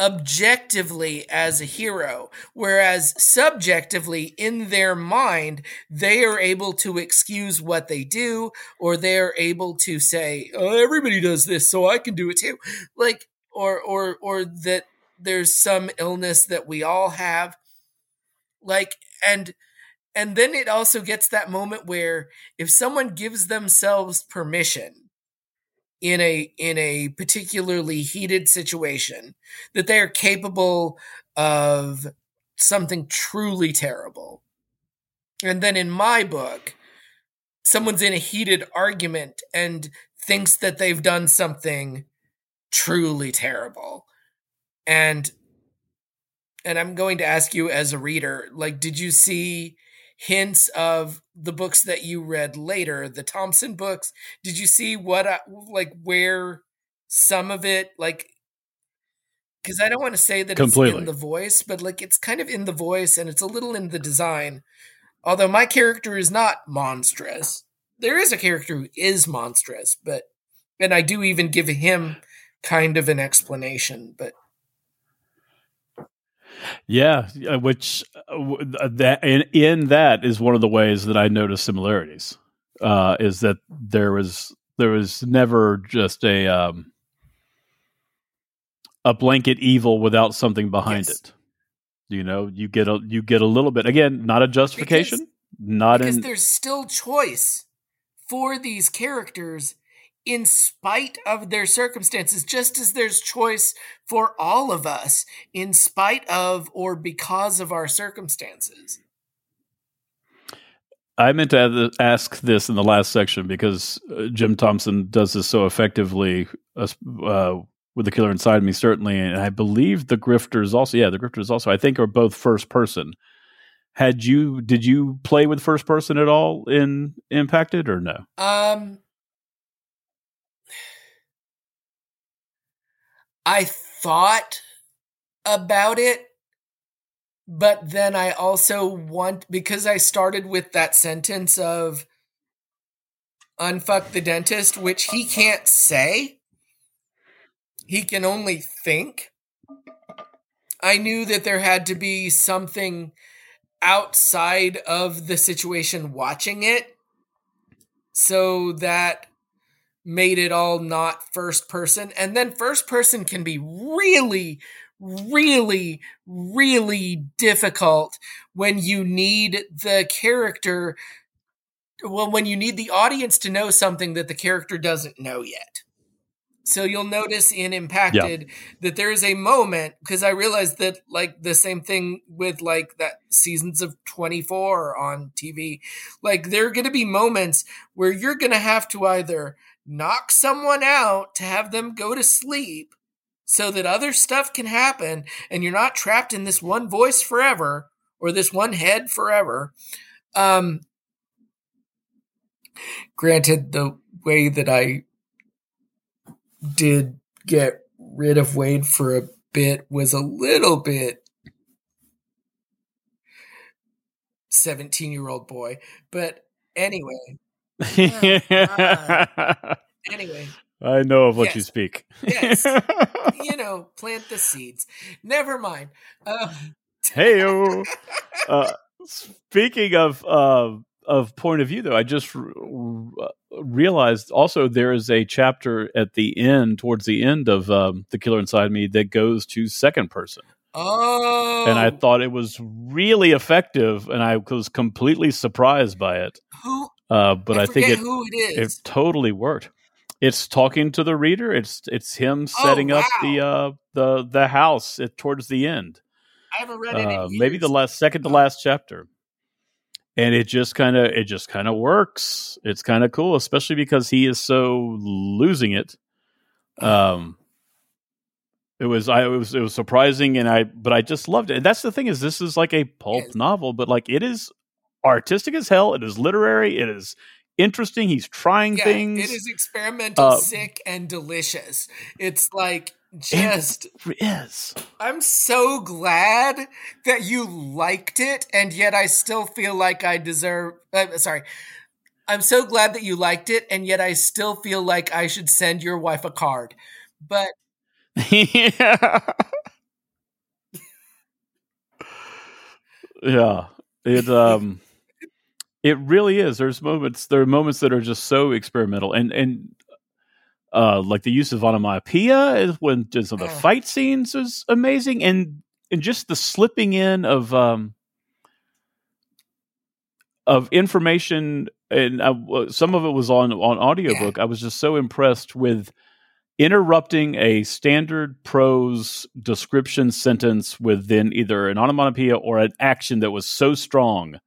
objectively as a hero, whereas subjectively in their mind, they are able to excuse what they do, or they're able to say, "Oh, everybody does this, so I can do it too," like, or or or that there's some illness that we all have, like, and and then it also gets that moment where if someone gives themselves permission in a in a particularly heated situation that they are capable of something truly terrible. And then in my book, someone's in a heated argument and thinks that they've done something truly terrible. And and I'm going to ask you as a reader, like did you see hints of the books that you read later, the Thompson books. Did you see what, I, like, where some of it, like, because I don't want to say that Completely. it's in the voice, but like, it's kind of in the voice and it's a little in the design. Although my character is not monstrous, there is a character who is monstrous, but, and I do even give him kind of an explanation, but yeah, uh, which uh, uh, that in, in that is one of the ways that I notice similarities. Uh, is that there was there was never just a um, a blanket evil without something behind yes. it. You know, you get a you get a little bit again, not a justification, because, not because in, there's still choice for these characters in spite of their circumstances, just as there's choice for all of us in spite of or because of our circumstances. I meant to ask this in the last section because uh, Jim Thompson does this so effectively uh, uh, with the killer inside me, certainly, and I believe the grifters also. Yeah, the grifters also. I think are both first person. Had you did you play with first person at all in Impacted or no? Um, I thought about it, but then I also want because I started with that sentence of unfuck the dentist, which he can't say. He can only think. I knew that there had to be something outside of the situation watching it so that made it all not first person. And then first person can be really, really, really difficult when you need the character. Well, when you need the audience to know something that the character doesn't know yet. So you'll notice in Impacted yeah. that there is a moment because I realized that like the same thing with like that seasons of 24 on TV. Like there are going to be moments where you're going to have to either knock someone out to have them go to sleep so that other stuff can happen and you're not trapped in this one voice forever or this one head forever. Um granted the way that I did get rid of Wade for a bit was a little bit 17 year old boy. But anyway. Uh, anyway. I know of what yes. you speak. yes. You know, plant the seeds. Never mind. Uh, hey, uh, speaking of uh, of point of view, though, I just r- r- realized also there is a chapter at the end, towards the end of um, The Killer Inside Me, that goes to second person. Oh. And I thought it was really effective, and I was completely surprised by it. Who? Uh, but I, I think it, who it, is. it totally worked. It's talking to the reader. It's it's him oh, setting oh, wow. up the uh, the the house at, towards the end. I haven't read. Uh, maybe the last second to last chapter and it just kind of it just kind of works it's kind of cool especially because he is so losing it um it was i it was it was surprising and i but i just loved it and that's the thing is this is like a pulp yes. novel but like it is artistic as hell it is literary it is interesting he's trying yeah, things it is experimental uh, sick and delicious it's like just is. I'm so glad that you liked it, and yet I still feel like I deserve. Uh, sorry. I'm so glad that you liked it, and yet I still feel like I should send your wife a card. But. yeah. yeah. It, um, it really is. There's moments, there are moments that are just so experimental. And, and, uh, like the use of onomatopoeia is when just the fight scenes is amazing, and and just the slipping in of um, of information, and uh, some of it was on on audiobook. Yeah. I was just so impressed with interrupting a standard prose description sentence with then either an onomatopoeia or an action that was so strong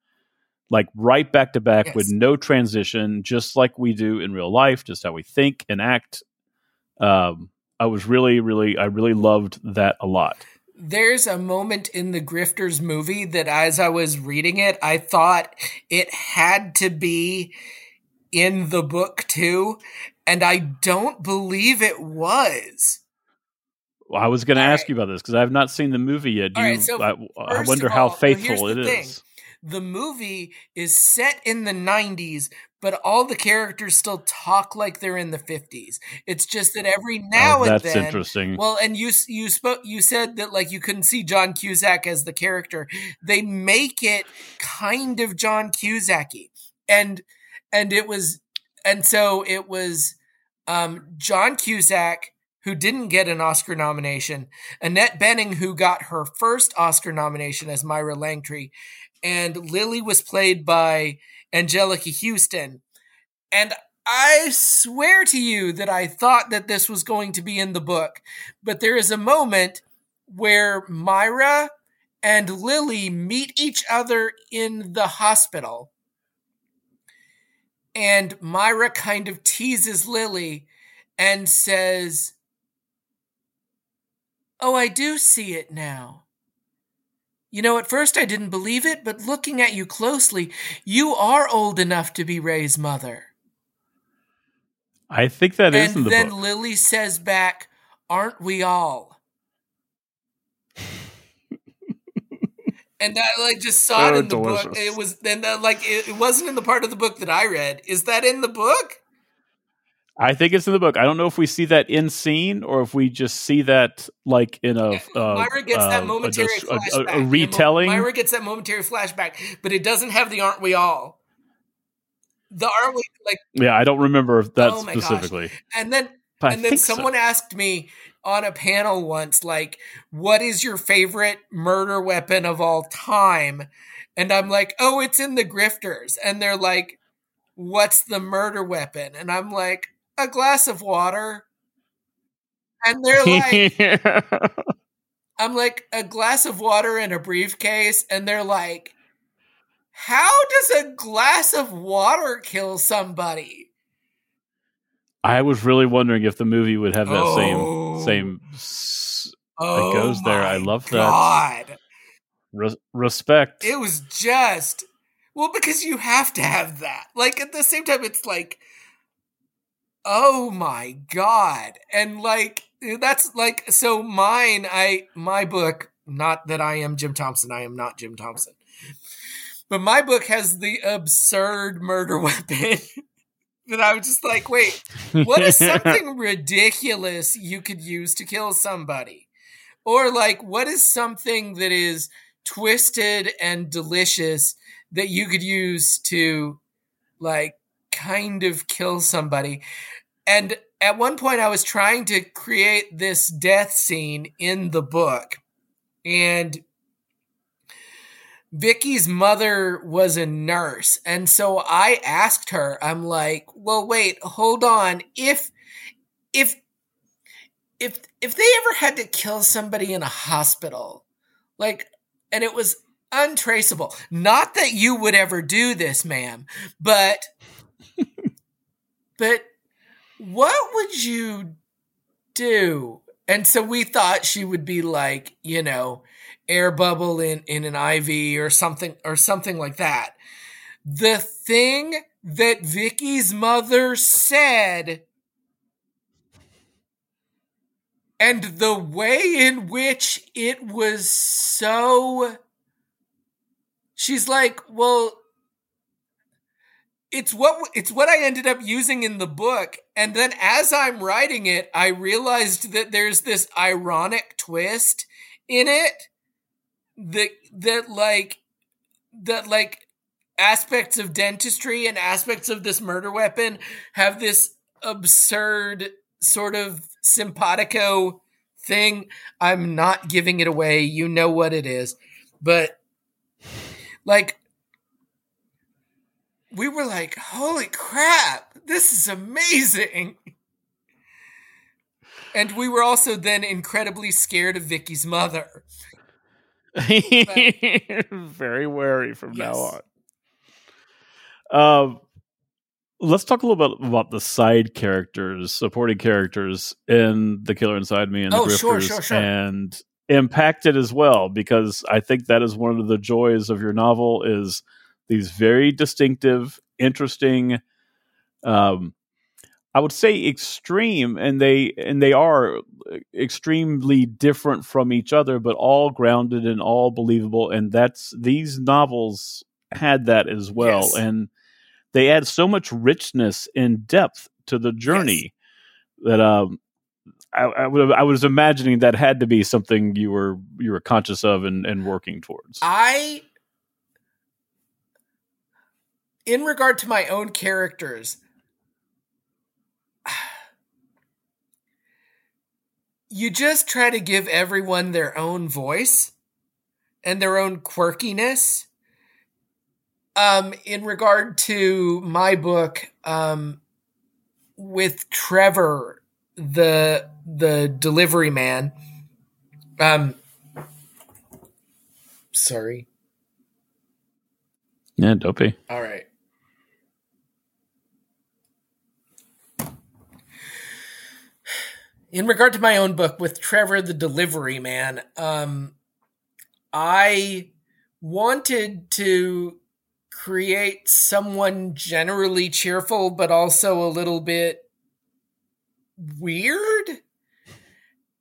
like right back to back yes. with no transition, just like we do in real life, just how we think and act. Um, I was really, really, I really loved that a lot. There's a moment in the Grifters movie that as I was reading it, I thought it had to be in the book too, and I don't believe it was. Well, I was going to ask right. you about this because I have not seen the movie yet. Do you, right, so I, I, wonder how faithful well, it thing. is the movie is set in the 90s but all the characters still talk like they're in the 50s it's just that every now oh, and that's then that's interesting. well and you you spoke you said that like you couldn't see john cusack as the character. They make it kind of john cusacky. And and it was and so it was um john cusack who didn't get an Oscar nomination, Annette Bening, who got her first Oscar nomination as Myra Langtry, and Lily was played by Anjelica Huston. And I swear to you that I thought that this was going to be in the book, but there is a moment where Myra and Lily meet each other in the hospital. And Myra kind of teases Lily and says, Oh, I do see it now. You know, at first I didn't believe it, but looking at you closely, you are old enough to be Ray's mother. I think that is and the then book. Lily says back, "Aren't we all?" and I like just saw it in the delicious. book. It was then like it, it wasn't in the part of the book that I read. Is that in the book? I think it's in the book. I don't know if we see that in scene or if we just see that like in a uh, Myra gets uh, that momentary a, flashback. A, a, retelling. Myra gets that momentary flashback, but it doesn't have the "Aren't we all?" The "Aren't we?" Like yeah, I don't remember that oh specifically. Gosh. And then but and then someone so. asked me on a panel once, like, "What is your favorite murder weapon of all time?" And I'm like, "Oh, it's in the Grifters," and they're like. What's the murder weapon? And I'm like, a glass of water. and they're like, I'm like a glass of water in a briefcase, and they're like, how does a glass of water kill somebody? I was really wondering if the movie would have that Oh. same same Oh, it goes there. I love that. God. Re- respect. It was just well because you have to have that. Like at the same time, it's like, oh my god, and like that's like so. Mine, I my book. Not that I am Jim Thompson. I am not Jim Thompson. But my book has the absurd murder weapon. that I was just like, wait, what is something ridiculous you could use to kill somebody? Or like, what is something that is twisted and delicious that you could use to like kind of kill somebody? And at one point I was trying to create this death scene in the book. And Vicky's mother was a nurse. And so I asked her, I'm like, well, wait, hold on. If, if, if, if they ever had to kill somebody in a hospital, like, and it was untraceable, not that you would ever do this, ma'am, but, but what would you do? And so we thought she would be like, you know, air bubble in, in an IV or something or something like that. The thing that Vicky's mother said and the way in which it was so she's like, well, it's what it's what I ended up using in the book and then as I'm writing it I realized that there's this ironic twist in it that that like that like aspects of dentistry and aspects of this murder weapon have this absurd sort of simpatico thing. I'm not giving it away. You know what it is. But like we were like holy crap this is amazing and we were also then incredibly scared of vicky's mother Very wary from now on. Um, let's talk a little bit about the side characters, supporting characters in The Killer Inside Me and The Oh, Grifters, sure, sure, sure. and impacted as well because I think that is one of the joys of your novel is these very distinctive, interesting, um, I would say extreme, and they and they are extremely different from each other, but all grounded and all believable. And that's these novels had that as well, Yes. and they add so much richness and depth to the journey that um. I, I, would, I was imagining that had to be something you were you were conscious of and, and working towards. I, in regard to my own characters, you just try to give everyone their own voice and their own quirkiness. Um, in regard to my book, um, with Trevor, the the delivery man, um, sorry. yeah, dopey. All right. In regard to my own book with Trevor the Delivery Man, um, I wanted to create someone generally cheerful, but also a little bit weird.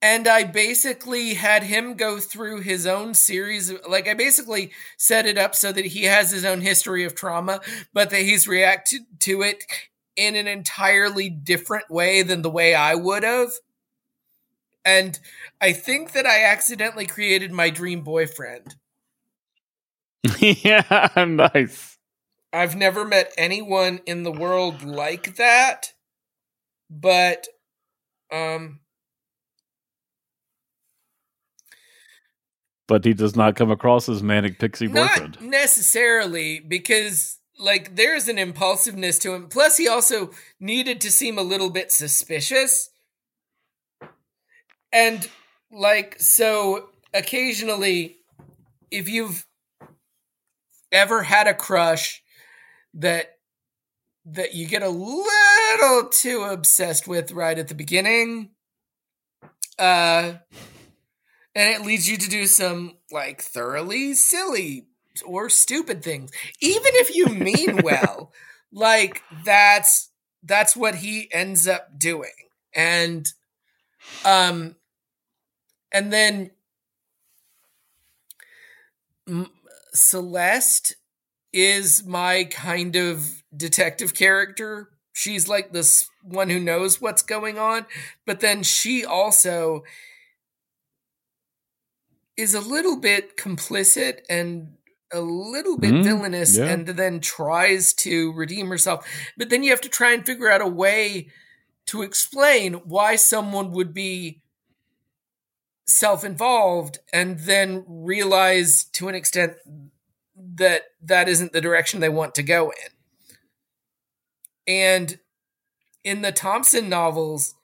And I basically had him go through his own series of, like, I basically set it up so that he has his own history of trauma, but that he's reacted to it in an entirely different way than the way I would have. And I think that I accidentally created my dream boyfriend. yeah, nice. I've never met anyone in the world like that, but um But he does not come across as manic pixie boyfriend. not necessarily because like there's an impulsiveness to him. Plus he also needed to seem a little bit suspicious. And like so occasionally if you've ever had a crush that that you get a little too obsessed with right at the beginning uh and it leads you to do some like thoroughly silly or stupid things. Even if you mean well like that's that's what he ends up doing. And um and then Celeste is my kind of detective character. She's like this one who knows what's going on, but then she also is a little bit complicit and a little bit mm, villainous yeah. and then tries to redeem herself. But then you have to try and figure out a way to explain why someone would be self-involved and then realize to an extent that that isn't the direction they want to go in. And in the Thompson novels,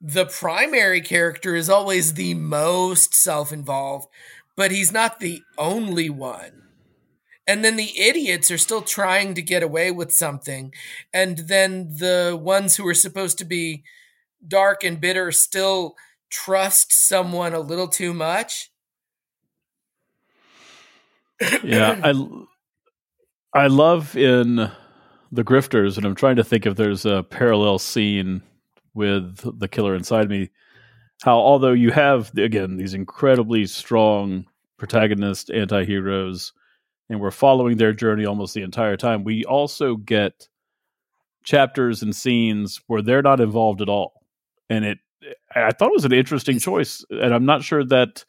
the primary character is always the most self involved, but he's not the only one. And then the idiots are still trying to get away with something. And then the ones who are supposed to be dark and bitter still trust someone a little too much. yeah, I I love in the grifters, and I'm trying to think if there's a parallel scene with the killer inside me. How although you have again these incredibly strong protagonist anti-heroes and we're following their journey almost the entire time we also get chapters and scenes where they're not involved at all and it I thought it was an interesting choice, and I'm not sure that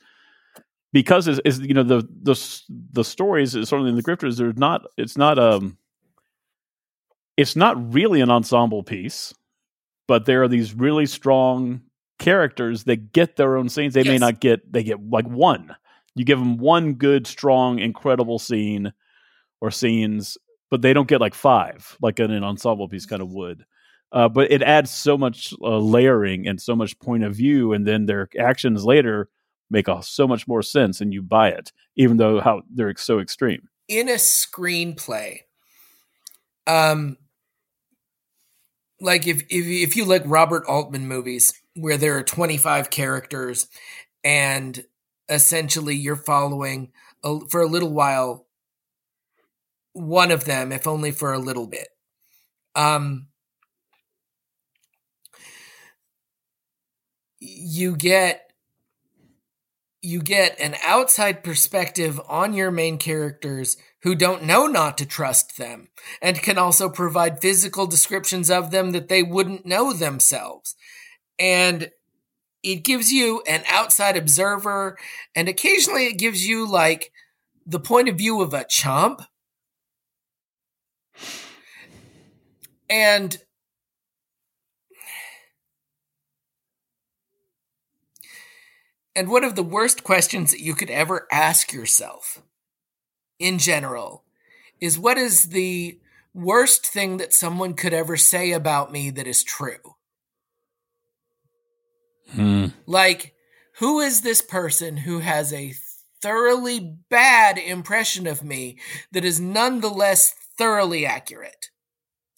because is, is you know the the the stories certainly in the grifters there's not it's not um it's not really an ensemble piece, but there are these really strong characters that get their own scenes. They yes. may not get they get like one. You give them one good, strong, incredible scene or scenes, but they don't get like five, like in an ensemble piece kind of would. Uh, but it adds so much uh, layering and so much point of view, and then their actions later make so much more sense, and you buy it, even though how they're so extreme. In a screenplay, um, like if if if you like Robert Altman movies where there are twenty five characters, and essentially you're following a, for a little while one of them, if only for a little bit. Um, you get you get an outside perspective on your main characters who don't know not to trust them and can also provide physical descriptions of them that they wouldn't know themselves. And it gives you an outside observer and occasionally it gives you like the point of view of a chump. And And one of the worst questions that you could ever ask yourself in general is what is the worst thing that someone could ever say about me that is true? Hmm. Like, who is this person who has a thoroughly bad impression of me that is nonetheless thoroughly accurate?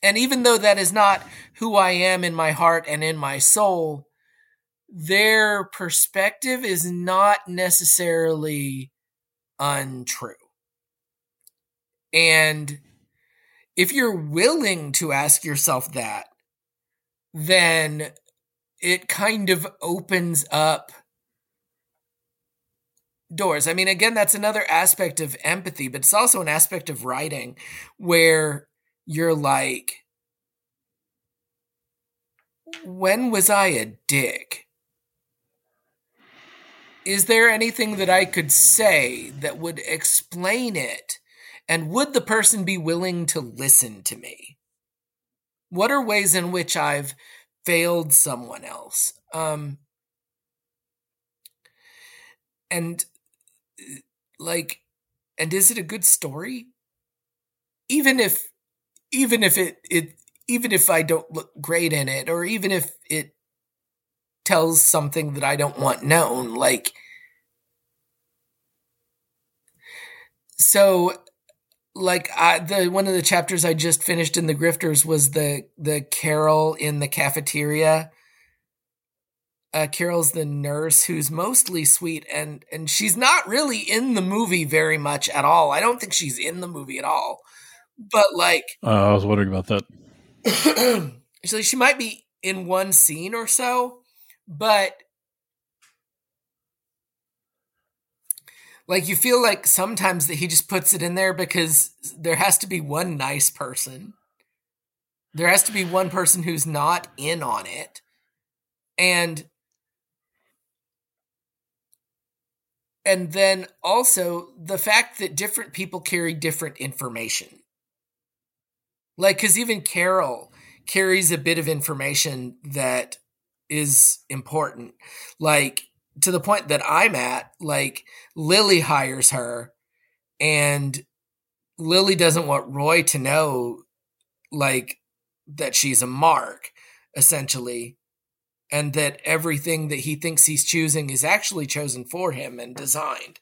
And even though that is not who I am in my heart and in my soul, their perspective is not necessarily untrue. And if you're willing to ask yourself that, then it kind of opens up doors. I mean, again, that's another aspect of empathy, but it's also an aspect of writing where you're like, when was I a dick? Is there anything that I could say that would explain it? And would the person be willing to listen to me? What are ways in which I've failed someone else? Um, and like, and is it a good story? Even if, even if it, it, even if I don't look great in it, or even if it tells something that I don't want known. Like, so like I, the one of the chapters I just finished in the Grifters was the the Carol in the cafeteria. Uh, Carol's the nurse who's mostly sweet and and she's not really in the movie very much at all. I don't think she's in the movie at all. But like, uh, I was wondering about that. so she might be in one scene or so, but like you feel like sometimes that he just puts it in there because there has to be one nice person. There has to be one person who's not in on it. And and then also the fact that different people carry different information. Like because even carol carries a bit of information that is important like to the point that I'm at, like Lily hires her and Lily doesn't want Roy to know like that she's a mark essentially and that everything that he thinks he's choosing is actually chosen for him and designed.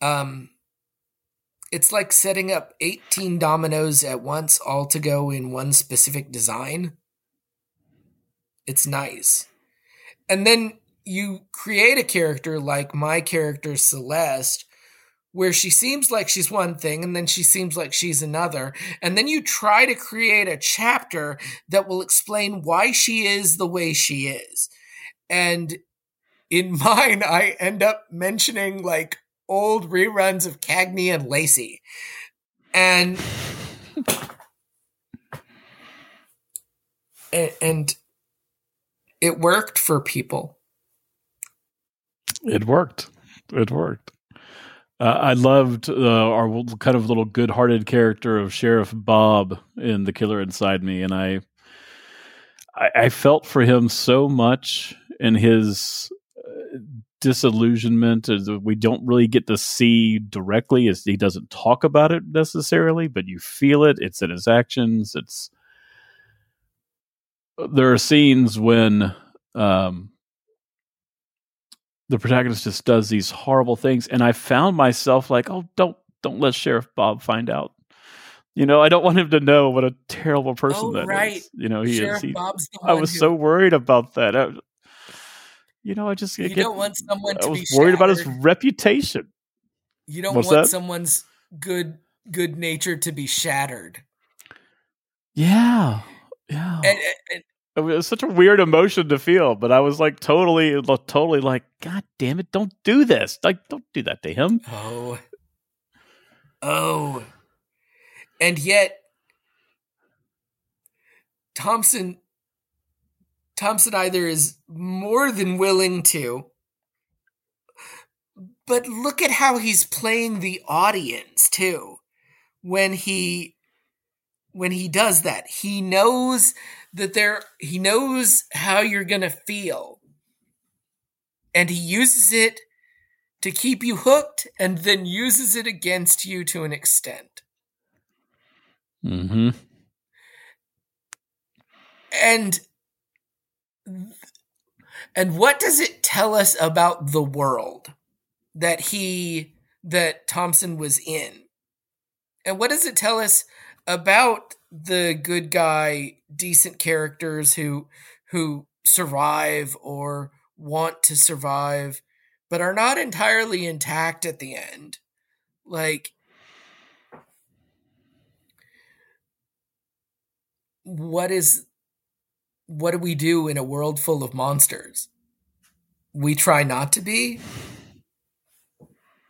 Um it's like setting up 18 dominoes at once all to go in one specific design it's nice. And then you create a character like my character Celeste where she seems like she's one thing and then she seems like she's another. And then you try to create a chapter that will explain why she is the way she is. And in mine, I end up mentioning like old reruns of Cagney and Lacey. And and it worked for people. It worked. It worked. Uh, I loved uh, our kind of little good-hearted character of Sheriff Bob in The Killer Inside Me, and I, I, I felt for him so much in his uh, disillusionment. We don't really get to see directly, as he doesn't talk about it necessarily, but you feel it. It's in his actions. It's there are scenes when um, the protagonist just does these horrible things, and I found myself like, oh, don't don't let Sheriff Bob find out. You know, I don't want him to know what a terrible person oh, that right. is. You know, he Sheriff is. He, I was who... so worried about that. I, you know, I just you get, don't want someone. I was worried about his reputation. You don't What's want that? someone's good good nature to be shattered. Yeah, yeah. And, and, it was such a weird emotion to feel, but I was like totally, totally like, God damn it, don't do this! Like, don't do that to him. Oh, oh, and yet Thompson, Thompson either is more than willing to, but look at how he's playing the audience too when he when he does that. He knows that there he knows how you're going to feel. And he uses it to keep you hooked and then uses it against you to an extent. Mm Mhm. And and what does it tell us about the world that he that Thompson was in? And what does it tell us about the good guy, decent characters who who survive or want to survive, but are not entirely intact at the end. Like what is what do we do in a world full of monsters? We try not to be,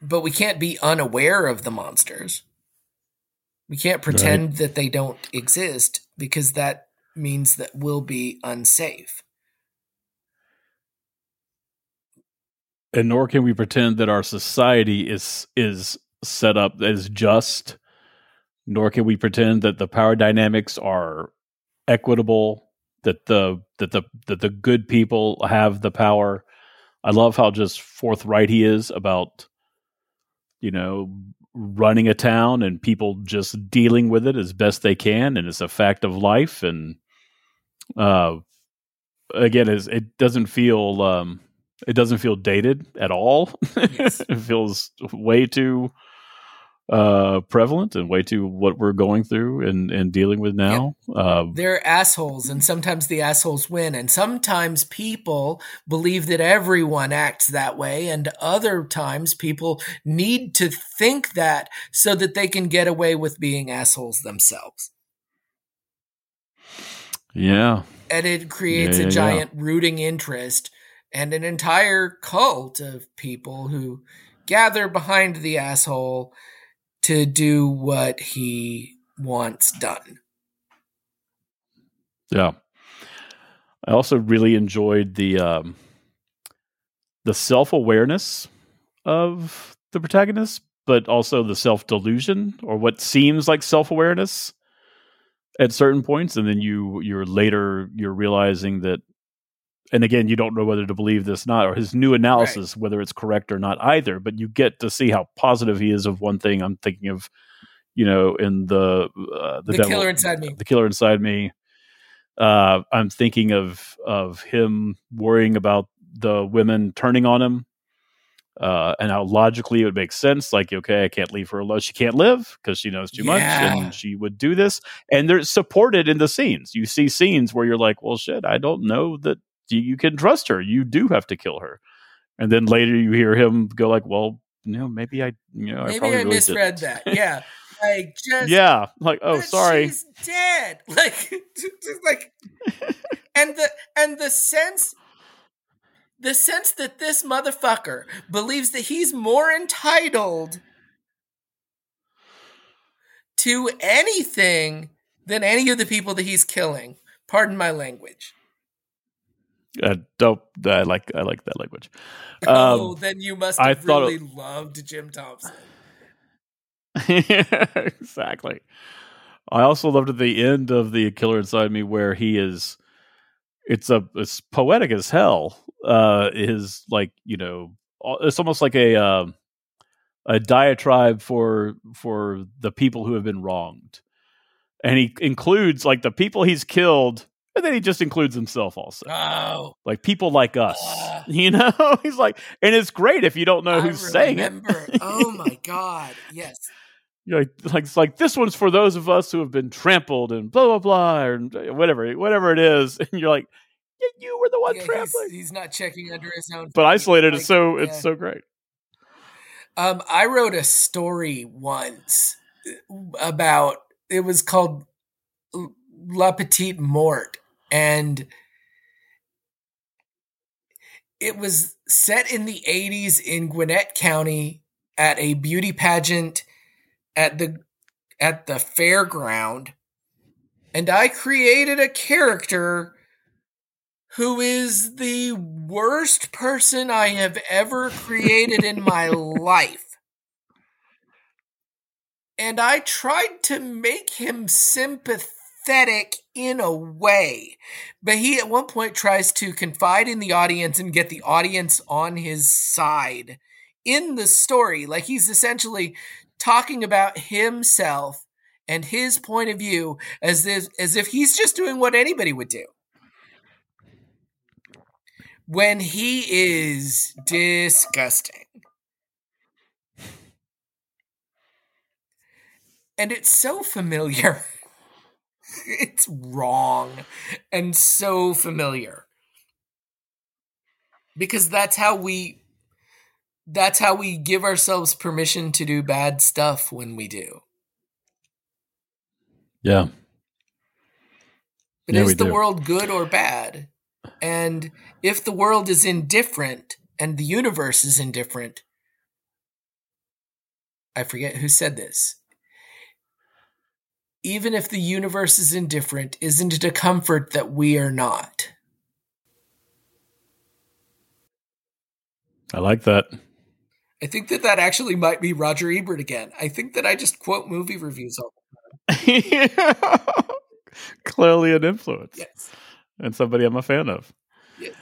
but we can't be unaware of the monsters. We can't pretend right. that they don't exist because that means that we'll be unsafe. And nor can we pretend that our society is is set up as just, nor can we pretend that the power dynamics are equitable, that the that the that the good people have the power. I love how just forthright he is about you know running a town and people just dealing with it as best they can and it's a fact of life and uh, again, is it doesn't feel um, it doesn't feel dated at all. Yes. it feels way too uh, prevalent and way too what we're going through and, and dealing with now. Yeah. Uh, They're assholes, and sometimes the assholes win. And sometimes people believe that everyone acts that way, and other times people need to think that so that they can get away with being assholes themselves. Yeah. And it creates yeah, yeah, a giant rooting interest and an entire cult of people who gather behind the asshole to do what he wants done. Yeah. I also really enjoyed the um, the self awareness of the protagonist, but also the self delusion or what seems like self awareness at certain points, and then you you're later you're realizing that and again, you don't know whether to believe this not, or his new analysis, right. whether it's correct or not either. But you get to see how positive he is of one thing. I'm thinking of, you know, in the uh, the, the devil, killer inside me, the killer inside me. Uh, I'm thinking of of him worrying about the women turning on him, uh, and how logically it would make sense. Like, okay, I can't leave her alone; she can't live because she knows too yeah. much, and she would do this. And they're supported in the scenes. You see scenes where you're like, well, shit, I don't know that you can trust her. You do have to kill her. And then later you hear him go like, well, know, maybe I, you know, maybe I, I really misread didn't. that. Yeah. Like just yeah, like oh sorry, she's dead. Like just like, and the and the sense, the sense that this motherfucker believes that he's more entitled to anything than any of the people that he's killing. Pardon my language. Uh, dope. I like I like that language. Oh, um, oh, then you must have I really it, loved Jim Thompson. yeah, exactly. I also loved at the end of the Killer Inside Me where he is. It's a it's poetic as hell. Uh, is like you know it's almost like a uh, a diatribe for for the people who have been wronged, and he includes like the people he's killed and then he just includes himself also. Oh. Like people like us. Uh, you know? He's like, and it's great if you don't know I who's saying it. oh my God. Yes. You're like, like it's like this one's for those of us who have been trampled and blah blah blah or whatever whatever it is, and you're like, yeah, you were the one yeah, trampling. He's, he's, not checking under his own. But isolated like, is so yeah. it's so great. Um, I wrote a story once about it was called La Petite Mort, and it was set in the 80s in Gwinnett County at a beauty pageant at the at the fairground and I created a character who is the worst person I have ever created in my life. And I tried to make him sympathetic pathetic in a way. But he at one point tries to confide in the audience and get the audience on his side in the story. Like he's essentially talking about himself and his point of view as if, as if he's just doing what anybody would do. When he is disgusting. And it's so familiar. it's wrong and so familiar. Because that's how we that's how we give ourselves permission to do bad stuff when we do. Yeah. But yeah, is the do. world good or bad? And if the world is indifferent and the universe is indifferent, I forget who said this even if the universe is indifferent, isn't it a comfort that we are not? I like that. I think that that actually might be Roger Ebert again. I think that I just quote movie reviews all the time. Clearly an influence. Yes. And somebody I'm a fan of. Yes.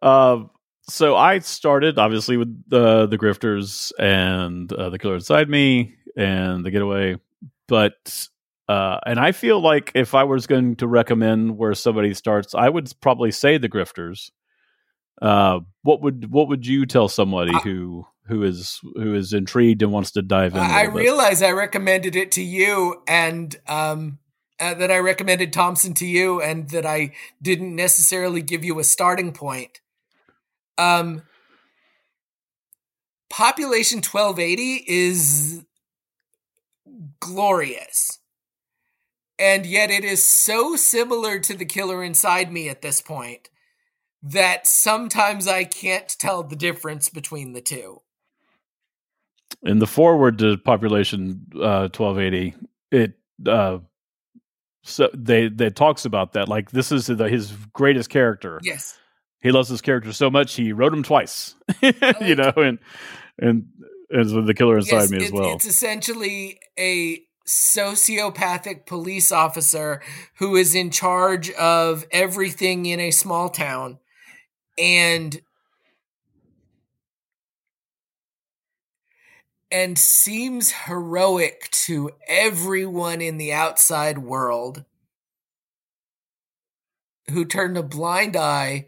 Uh, so I started obviously with uh, the Grifters and uh, the Killer Inside Me and the Getaway, but Uh, and I feel like if I was going to recommend where somebody starts, I would probably say the Grifters. Uh, what would what would you tell somebody I, who who is who is intrigued and wants to dive in? I realize I recommended it to you, and um, uh, that I recommended Thompson to you, and that I didn't necessarily give you a starting point. Um, population twelve eighty is glorious. And yet it is so similar to the killer inside me at this point that sometimes I can't tell the difference between the two. In the forward to population uh, 1280, it uh, so they they talks about that like this is the, his greatest character. Yes, he loves his character so much he wrote him twice. you know, and and as the killer inside yes, me as well. It's essentially a sociopathic police officer who is in charge of everything in a small town. And and seems heroic to everyone in the outside world who turned a blind eye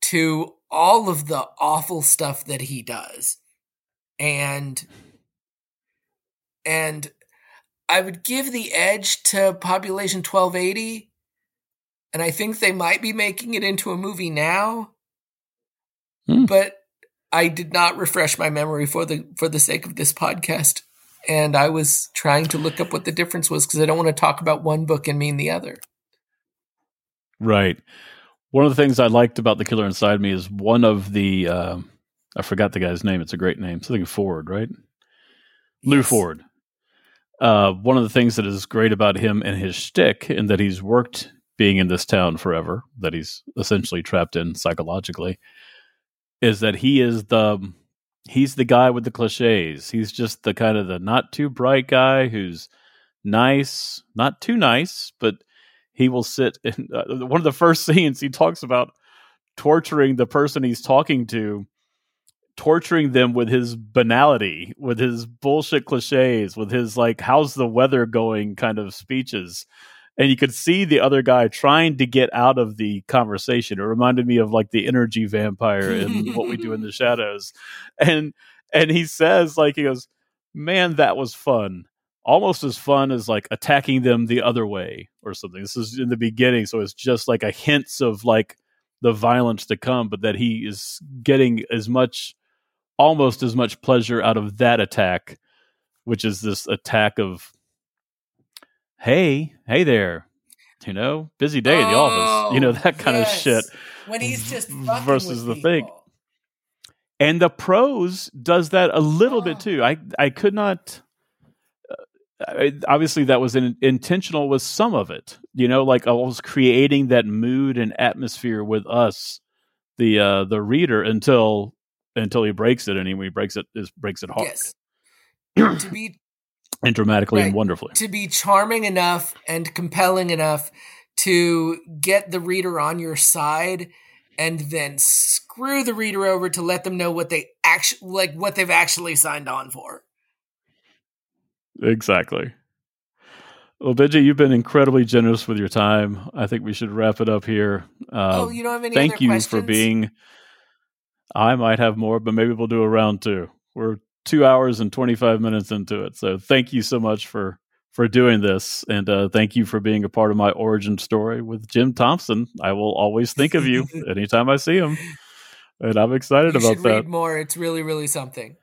to all of the awful stuff that he does. And and I would give the edge to Population 1280 and I think they might be making it into a movie now. Hmm. But I did not refresh my memory for the for the sake of this podcast and I was trying to look up what the difference was because I don't want to talk about one book and mean the other. Right. One of the things I liked about The Killer Inside Me is one of the uh, I forgot the guy's name. It's a great name. Something Ford, right? Yes. Lou Ford. Uh, one of the things that is great about him and his shtick, and that he's worked being in this town forever, that he's essentially trapped in psychologically, is that he is the he's the guy with the cliches. He's just the kind of the not too bright guy who's nice, not too nice, but he will sit in uh, one of the first scenes he talks about torturing the person he's talking to torturing them with his banality, with his bullshit cliches, with his like "How's the weather going?" kind of speeches. And you could see the other guy trying to get out of the conversation. It reminded me of like the energy vampire in What We Do in the Shadows. And and he says like he goes, "Man, that was fun." Almost as fun as like attacking them the other way or something. This is in the beginning, so it's just like a hints of like the violence to come, but that he is getting as much almost as much pleasure out of that attack, which is this attack of, hey, hey there, you know, busy day oh, in the office, you know, that kind yes. of shit. When he's just versus the people. thing. And the prose does that a little oh. bit too. I I could not. Uh, obviously, that was in, intentional with some of it. You know, like I was creating that mood and atmosphere with us, the uh, the reader, until until he breaks it, and he when he breaks it is breaks it hard. Yes. to be and dramatically right, and wonderfully. To be charming enough and compelling enough to get the reader on your side and then screw the reader over to let them know what they actually like what they've actually signed on for. Exactly. Well, Benji, you've been incredibly generous with your time. I think we should wrap it up here. Uh, oh, you don't have any Thank you questions? for being I might have more, but maybe we'll do a round two. We're two hours and 25 minutes into it. So thank you so much for for doing this. And uh, thank you for being a part of my origin story with jim thompson. I will always think of you anytime i see him. And i'm excited you about that. read more. It's really really something.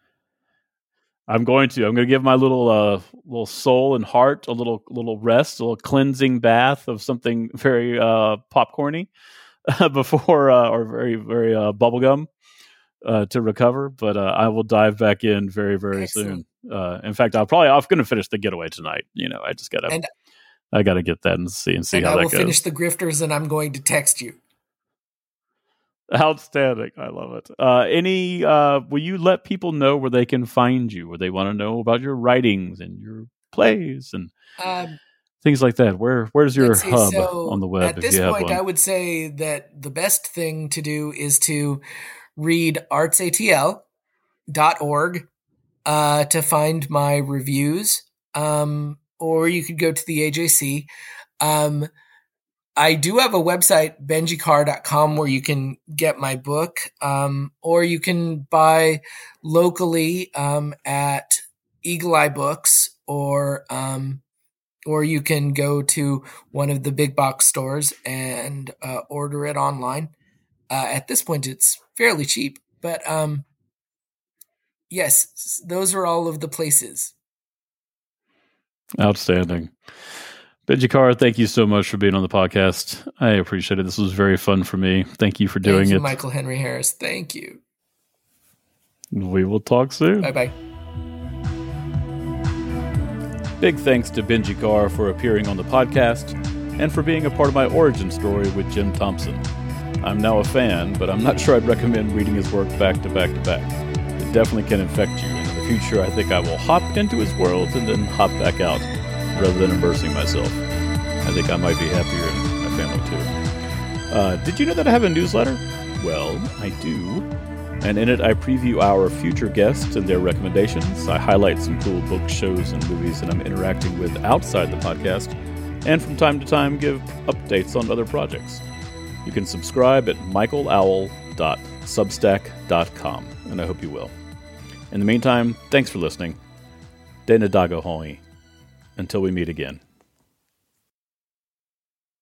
I'm going to. I'm going to give my little uh little soul and heart a little little rest a little cleansing bath of something very uh popcorny before uh, or very very uh bubblegum uh, to recover, but uh, I will dive back in very, very Excellent. soon. Uh, in fact, I'll probably I'm going to finish the getaway tonight. You know, I just got to I got to get that and see and see and how I that will finish the grifters, and I'm going to text you. Outstanding! I love it. Uh, any? Uh, will you let people know where they can find you, where they want to know about your writings and your plays and um, things like that? Where Where's your hub so on the web? At this point, I would say that the best thing to do is to read artsatl.org uh, to find my reviews. Um, or you could go to the AJC. Um, I do have a website, benjicarr.com, where you can get my book, um, or you can buy locally um, at Eagle Eye Books, or um, or you can go to one of the big box stores and uh, order it online. Uh, at this point, it's fairly cheap, but um, yes, those are all of the places. Outstanding. Benji Carr, thank you so much for being on the podcast. I appreciate it. This was very fun for me. Thank you for doing you, it. Michael Henry Harris. Thank you. We will talk soon. Bye bye. Big thanks to Benji Carr for appearing on the podcast and for being a part of my origin story with Jim Thompson. I'm now a fan, but I'm not sure I'd recommend reading his work back to back to back. It definitely can infect you, and in the future, I think I will hop into his world and then hop back out rather than immersing myself. I think I might be happier in my family too. Uh, did you know that I have a newsletter? Well, I do. And in it, I preview our future guests and their recommendations. I highlight some cool books, shows, and movies that I'm interacting with outside the podcast, and from time to time give updates on other projects. You can subscribe at michaelowl.substack.com, and I hope you will. In the meantime, thanks for listening. Dana Dago Hoi. Until we meet again.